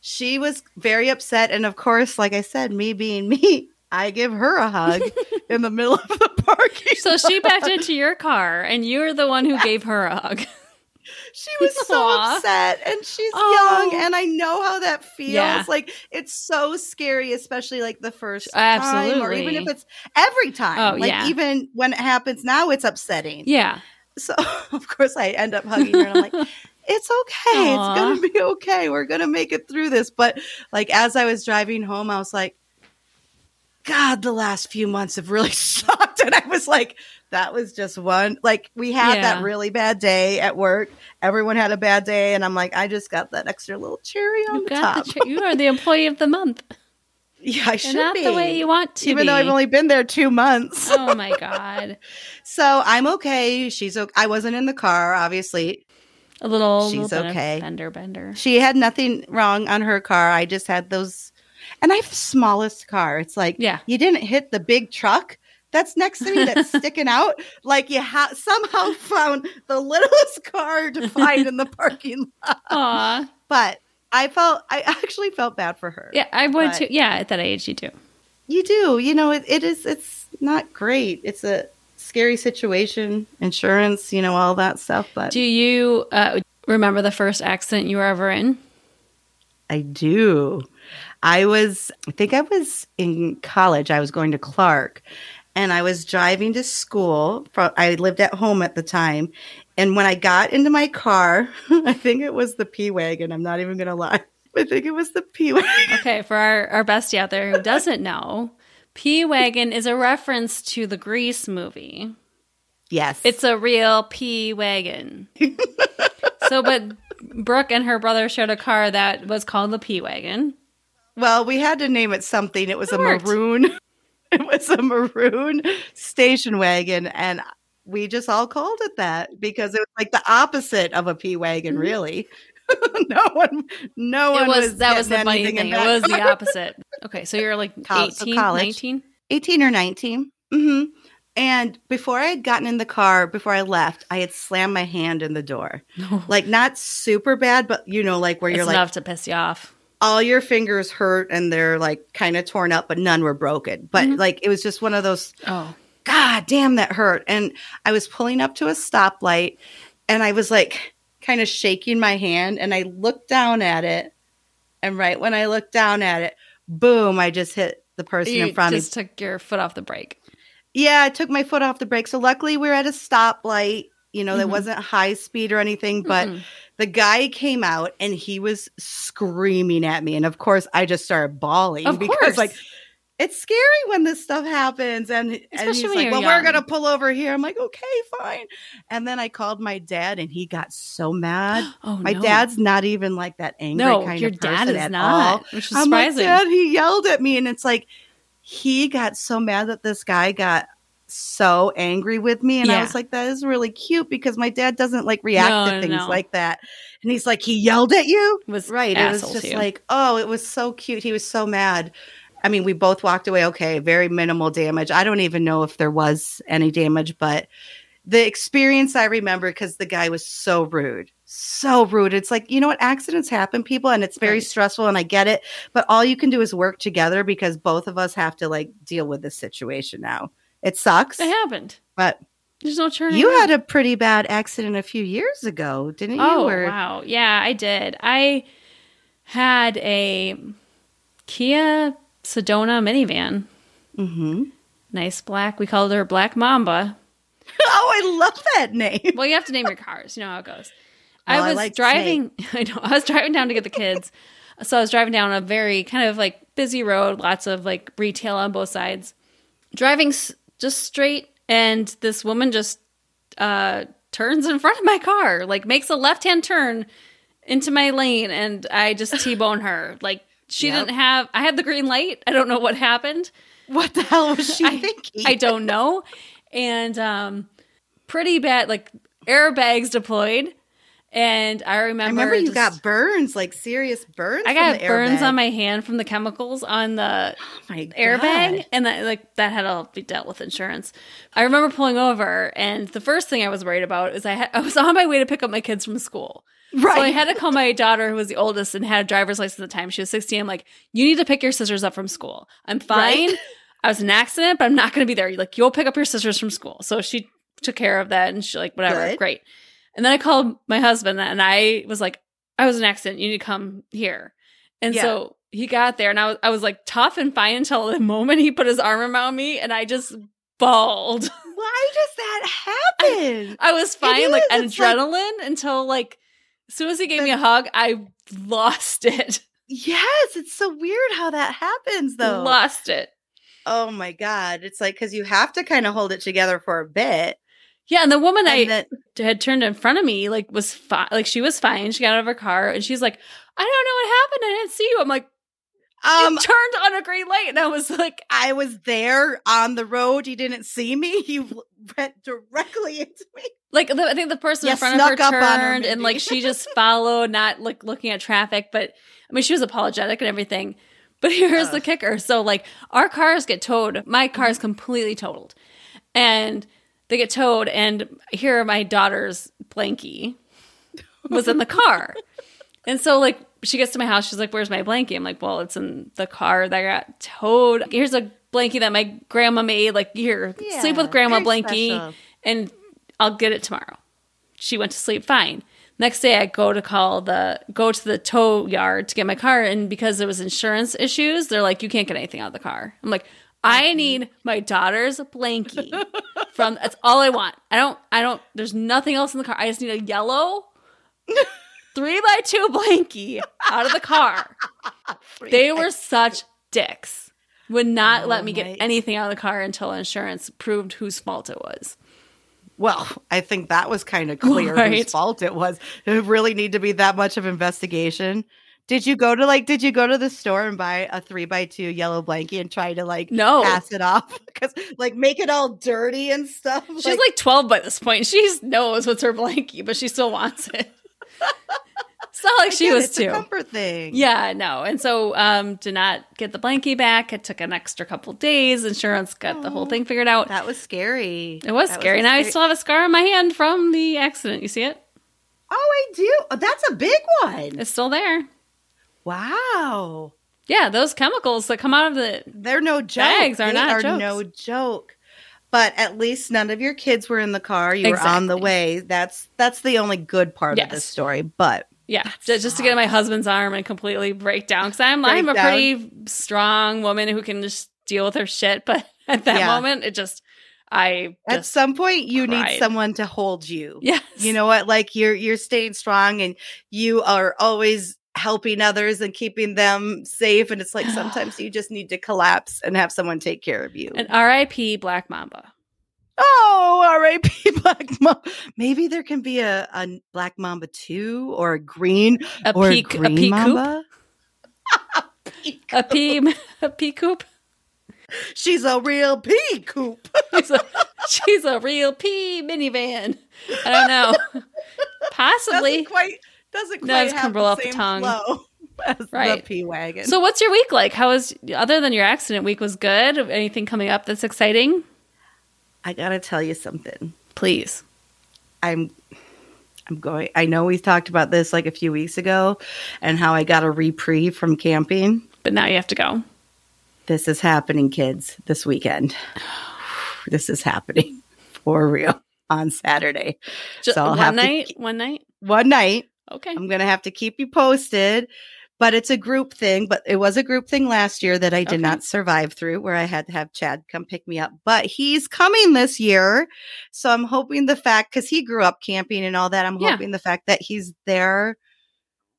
she was very upset. And of course, like I said, me being me, [LAUGHS] I give her a hug [LAUGHS] in the middle of the parking. So she backed into your car and you're the one who gave her a hug. [LAUGHS] She was so Aw. upset and she's Oh. young and I know how that feels. Yeah. Like it's so scary, especially like the first time or even if it's every time. Oh, like yeah. even when it happens now it's upsetting. Yeah. So of course I end up hugging her and I'm like, it's okay. Aw. It's gonna [LAUGHS] be okay. We're gonna make it through this. But like as I was driving home, I was like, God, the last few months have really [LAUGHS] sucked. And I was like, that was just one like we had Yeah. that really bad day at work. Everyone had a bad day, and I'm like, I just got that extra little cherry on You the got top. the you are the [LAUGHS] employee of the month. yeah, I should not be. the way you want to even be. though I've only been there two months. oh my god. so I'm okay. She's okay. I wasn't in the car, obviously. A little, She's little bit of okay. bender bender. She had nothing wrong on her car. I just had those, and I have the smallest car. It's like, Yeah. you didn't hit the big truck that's next to me that's [LAUGHS] sticking out. Like you ha- somehow found the littlest car to find in the [LAUGHS] parking lot. Aw. But I felt, I actually felt bad for her. Yeah, I would But- too. Yeah, at that age you do. You do. You know, it, it is, it's not great. It's a scary situation, insurance, you know, all that stuff. But Do you uh, remember the first accident you were ever in? I do. I was, I think I was in college. I was going to Clark and I was driving to school. I lived at home at the time. And when I got into my car, [LAUGHS] I think it was the P Wagon. I'm not even going to lie. [LAUGHS] I think it was the P Wagon. Okay, for our, our bestie out there who doesn't know, P Wagon is a reference to the Grease movie. Yes. It's a real P Wagon. [LAUGHS] so, but Brooke and her brother shared a car that was called the P Wagon. well, we had to name it something. It was It a worked. maroon. [LAUGHS] It was a maroon station wagon. And we just all called it that because it was like the opposite of a P Wagon, Mhm. really. [LAUGHS] no one, no one It was, that was the funny thing. It was the opposite. Okay, so you're like Col- so 18, college. 19? 18 or 19. hmm And before I had gotten in the car, before I left, I had slammed my hand in the door. No. [LAUGHS] Like not super bad, but you know, like where It's you're like enough to piss you off. all your fingers hurt and they're like kind of torn up, but none were broken. But Mhm. like it was just one of those, Oh. God damn, that hurt. And I was pulling up to a stoplight and I was like kind of shaking my hand and I looked down at it And right when I looked down at it, boom, I just hit the person You in front of me. just took your foot off the brake. Yeah, I took my foot off the brake. So luckily we are at a stoplight. You know, that Mhm. wasn't high speed or anything, but Mm-mm. the guy came out and he was screaming at me. And of course, I just started bawling of because course, like it's scary when this stuff happens. And, and Especially he's when like, Well, young. we're gonna pull over here. I'm like, okay, fine. And then I called my dad and he got so mad. [GASPS] oh, My no. dad's not even like that angry no, kind your of dad person is at not, all. which is I'm like. Dad, he yelled at me, and it's like he got so mad that this guy got so angry with me, and Yeah. I was like, that is really cute because my dad doesn't like react No, to things no. like that. And he's like, he yelled at you, was right? It was just to you. like, oh, it was so cute. He was so mad. I mean, we both walked away okay, very minimal damage. I don't even know if there was any damage, but the experience I remember because the guy was so rude, so rude. It's like, you know what? Accidents happen, people, and it's very Right. stressful, and I get it. But all you can do is work together because both of us have to like deal with this situation now. It sucks, it happened. but There's no turning. you around. had a pretty bad accident a few years ago, didn't you? Oh Or- wow, yeah, I did. I had a Kia Sedona minivan, Mm-hmm. nice black. We called her Black Mamba. [LAUGHS] oh, I love that name. Well, you have to name your cars. You know how it goes. I I was like driving. [LAUGHS] I know. I was driving down to get the kids. so I was driving down a very kind of like busy road, lots of like retail on both sides. Driving s- just straight, and this woman just uh, turns in front of my car, like makes a left hand turn into my lane, and I just t-bone her. Like she Yep. didn't have. I had the green light. I don't know what happened. What the hell was she [LAUGHS] I- thinking? I don't know. And um pretty bad like airbags deployed. And I I remember remember you just- got burns, like serious burns. I got burns on my hand from the chemicals on the Oh airbag and that like that had to be dealt with insurance. I remember pulling over and the first thing I was worried about is I had, I was on my way to pick up my kids from school. Right. So I had to call my daughter, who was the oldest and had a driver's license at the time. She was 16. I'm like, you need to pick your sisters up from school. I'm fine. Right. I was in an accident, but I'm not going to be there. Like, you'll pick up your sisters from school. So she took care of that and she like, whatever, Good. great. And then I called my husband and I was like, I was in an accident. You need to come here. And Yeah. so he got there and I was, I was like tough and fine until the moment he put his arm around me and I just bawled. [LAUGHS] Why does that happen? I was fine, like is, it's like- adrenaline until like as soon as he gave me a hug, I lost it. yes, it's so weird how that happens, though. Lost it. oh my god, it's like because you have to kind of hold it together for a bit. Yeah, and the woman I And then, had turned in front of me like was fine. Like she was fine. She got out of her car and she's like, "I don't know what happened. I didn't see you." I'm like, um, "You turned on a green light," and I was like, I was there on the road. You didn't see me. [LAUGHS] You went directly into me. like the, I think the person in front of her on her, turned and like she just [LAUGHS] followed, not like looking at traffic. But I mean, she was apologetic and everything. But [LAUGHS] here's the kicker: so like our cars get towed. My car is completely totaled, and they get towed. And here, my daughter's blankie was in the car, and so like she gets to my house. She's like, "Where's my blankie?" I'm like, "Well, it's in the car that got towed. Here's a blankie that my grandma made. Like, here, sleep with grandma blankie." special. and I'll get it tomorrow. She went to sleep fine. Next day I go to call the go to the tow yard to get my car and because there was insurance issues, they're like, You can't get anything out of the car. I'm like, I mm-hmm. need my daughter's blankie from that's all I want. I don't I don't there's nothing else in the car. I just need a yellow three by two blankie out of the car. [LAUGHS] They were such dicks. Would not Oh let me my- get anything out of the car until insurance proved whose fault it was. Well, I think that was kind of clear Right. whose fault it was. It really need to be that much of investigation. Did you go to like? Did you go to the store and buy a three by two yellow blankie and try to like No. pass it off [LAUGHS] because like make it all dirty and stuff? She's like, 12 by this point. She knows what's her blankie, but she still wants it. It's not like she was it's a too. comfort thing. Yeah, no. And so um did not get the blankie back. It took an extra couple days. Insurance got the whole Oh, thing figured out. that was scary. it was That scary. a now I still have a scar on my hand from the accident. You see it? Oh, I do. Oh, that's a big one. It's still there. Wow. Yeah, those chemicals that come out of the They're no joke. Bags are they not are jokes. no joke. But at least none of your kids were in the car. You were on the way. That's that's the only good part of this story. But Yeah, ju- just to get in my husband's arm and completely break down because I'm Break I'm a down. pretty strong woman who can just deal with her shit. [LAUGHS] But at that Yeah. moment, it just I At some point, you cried. need someone to hold you. yes, You know what? Like you're you're staying strong, and you are always helping others and keeping them safe. And it's like sometimes [SIGHS] you just need to collapse and have someone take care of you. And R.I.P. Black Mamba. oh, R.I.P. [LAUGHS] Black Mamba. Maybe there can be a, a Black Mamba two or a green A or pea, a green a pea coop, Mamba. a pea, [LAUGHS] [LAUGHS] a pea coop. She's a real pea coop. She's a, she's a real pea minivan. I don't know. Possibly. doesn't quite doesn't quite have the off the same tongue. flow [LAUGHS] as Right. the wagon. So, what's your week like? How was other than your accident week was good? Anything coming up that's exciting? I gotta tell you something. Please. I'm I'm going I know we talked about this like a few weeks ago and how I got a reprieve from camping. But now you have to go. This is happening, kids, this weekend. [SIGHS] This is happening [LAUGHS] for real on Saturday. Just So I'll one have to night. keep- one night. One night. Okay. I'm gonna have to keep you posted. But it's a group thing, but it was a group thing last year that I did Okay. not survive through where I had to have Chad come pick me up. But he's coming this year. So I'm hoping the fact because he grew up camping and all that, I'm Yeah. hoping the fact that he's there,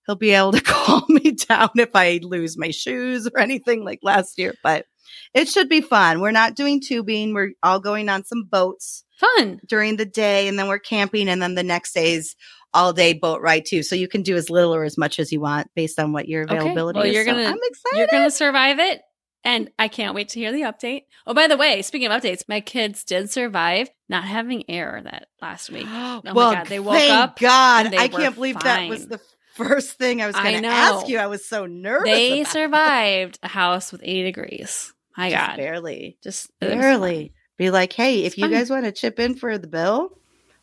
he'll be able to [LAUGHS] calm me down if I lose my shoes or anything like last year. But it should be fun. We're not doing tubing. We're all going on some boats Fun. during the day and then we're camping and then the next day's all day boat ride too. So you can do as little or as much as you want based on what your Okay. availability Well, is. you're So gonna- I'm excited. You're going to survive it. And I can't wait to hear the update. Oh, by the way, speaking of updates, my kids did survive not having air that last week. [GASPS] oh my God, they woke thank up God. I can't believe that was the first thing I was going to ask you. I was so nervous. They survived a house with 80 degrees. My. Just God. barely, Just barely. Be like, hey, if you guys want to chip in for the bill,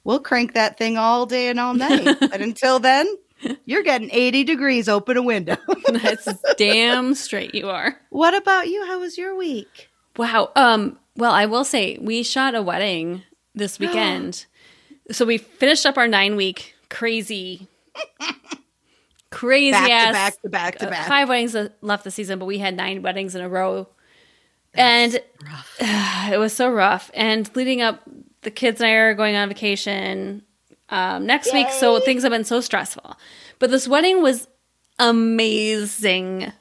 we'll crank that thing all day and all night. but until then, you're getting 80 degrees. Open a window. [LAUGHS] That's damn straight you are. what about you? How was your week? Wow. Um, well, I will say we shot a wedding this [GASPS] weekend. so we finished up our nine week crazy, crazy Back ass to back to back to uh, back. five weddings uh, left the season, but we had nine weddings in a row. and rough. [SIGHS] it was so rough. And leading up, the kids and I are going on vacation um, next week, so things have been so stressful. But this wedding was amazing.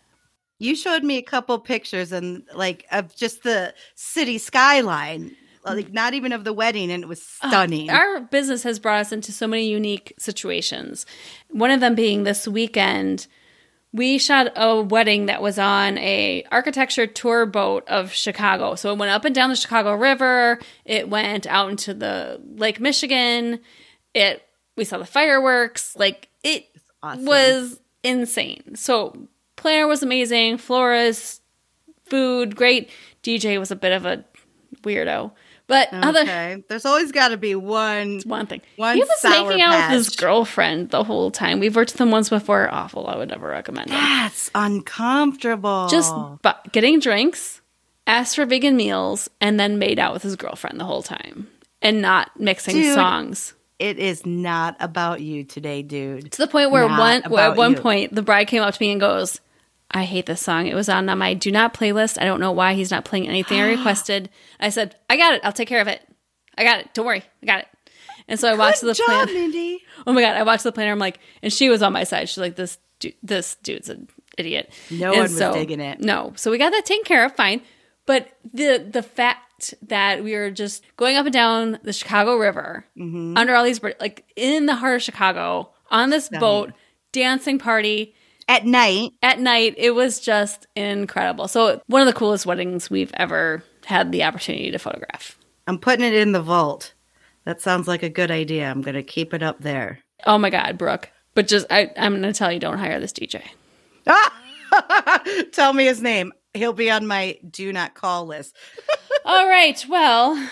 You showed me a couple pictures and like of just the city skyline, like not even of the wedding, and it was stunning. Our business has brought us into so many unique situations. One of them being this weekend, we shot a wedding that was on a architecture tour boat of Chicago. So it went up and down the Chicago River. It went out into the Lake Michigan. It we saw the fireworks. Like it awesome. was insane. So planner was amazing. Flora's food great. DJ was a bit of a weirdo, but other. There's always got to be one. one thing. One he was making out with his girlfriend the whole time. We've worked with them once before. Awful. I would never recommend it. That's uncomfortable. Just bu- getting drinks, asked for vegan meals, and then made out with his girlfriend the whole time, and not mixing Dude. songs. it is not about you today, dude. To the point where Not one where at one you. point the bride came up to me and goes, "I hate this song. It was on my do not playlist. I don't know why he's not playing anything I [GASPS] requested." I said, "I got it. I'll take care of it. I got it. Don't worry. I got it." And so I watched Good the job, plan. Mindy. [LAUGHS] Oh my god, I watched the planner. I'm like, and she was on my side. She's like, this du- this dude's an idiot. No And one was digging it. No, so we got that taken care of, fine. But the the fact that we were just going up and down the Chicago River Mm-hmm. under all these like in the heart of Chicago on this boat dancing party At night, at night, it was just incredible. So one of the coolest weddings we've ever had the opportunity to photograph. I'm putting it in the vault. That sounds like a good idea. I'm going to keep it up there. Oh my god, Brooke! But just I, I'm going to tell you, don't hire this DJ. Ah! [LAUGHS] Tell me his name. He'll be on my do not call list. [LAUGHS] All right. Well,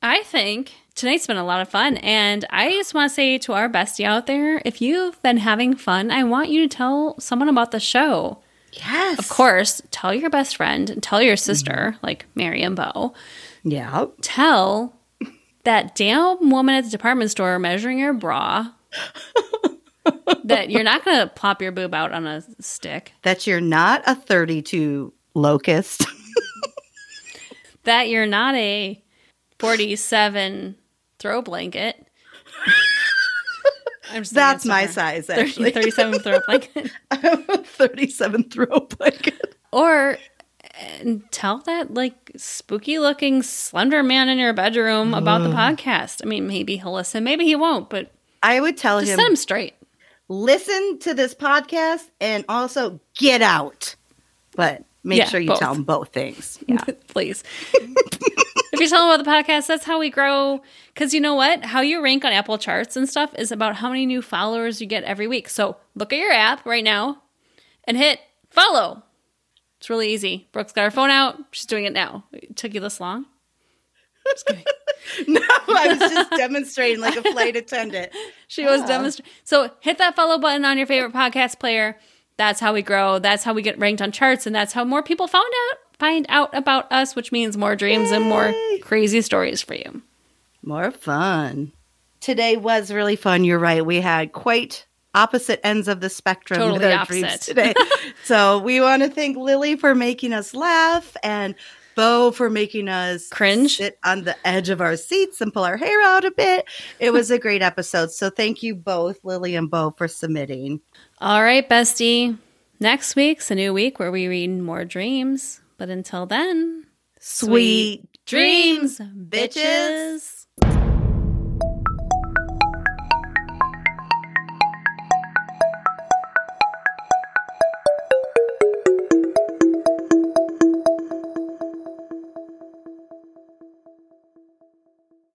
I think tonight's been a lot of fun. And I just want to say to our bestie out there if you've been having fun, I want you to tell someone about the show. Yes. Of course, tell your best friend and tell your sister, mm-hmm. like Mary and Bo. Yeah. Tell that damn woman at the department store measuring your bra [LAUGHS] that you're not going to plop your boob out on a stick. That you're not a 32 locust. [LAUGHS] that you're not a 47 throw blanket. [LAUGHS] That's my size, actually. 30, 37 throw [LAUGHS] blanket. I'm [LAUGHS] a 37 throw blanket. Or tell that like spooky looking slender man in your bedroom about the podcast. I mean, maybe he'll listen, maybe he won't, but I would tell him set him straight. Listen to this podcast and also get out. But make yeah, sure you both. tell them both things. [LAUGHS] Yeah, please. if you tell them about the podcast, that's how we grow. Because you know what? How you rank on Apple charts and stuff is about how many new followers you get every week. So look at your app right now and hit follow. It's really easy. Brooke's got her phone out. She's doing it now. It took you this long? Just kidding. [LAUGHS] no, I was just demonstrating like a flight attendant. [LAUGHS] she was demonstrating. So hit that follow button on your favorite podcast player. That's how we grow. That's how we get ranked on charts, and that's how more people found out find out about us, which means more dreams Yay. and more crazy stories for you. More fun. Today was really fun. You're right. We had quite opposite ends of the spectrum totally with our dreams today. [LAUGHS] so we want to thank Lily for making us laugh and Bo for making us cringe sit on the edge of our seats and pull our hair out a bit. It was a great episode. So thank you both, Lily and Bo, for submitting. All right, bestie. Next week's a new week where we read more dreams. But until then, sweet, sweet dreams, bitches.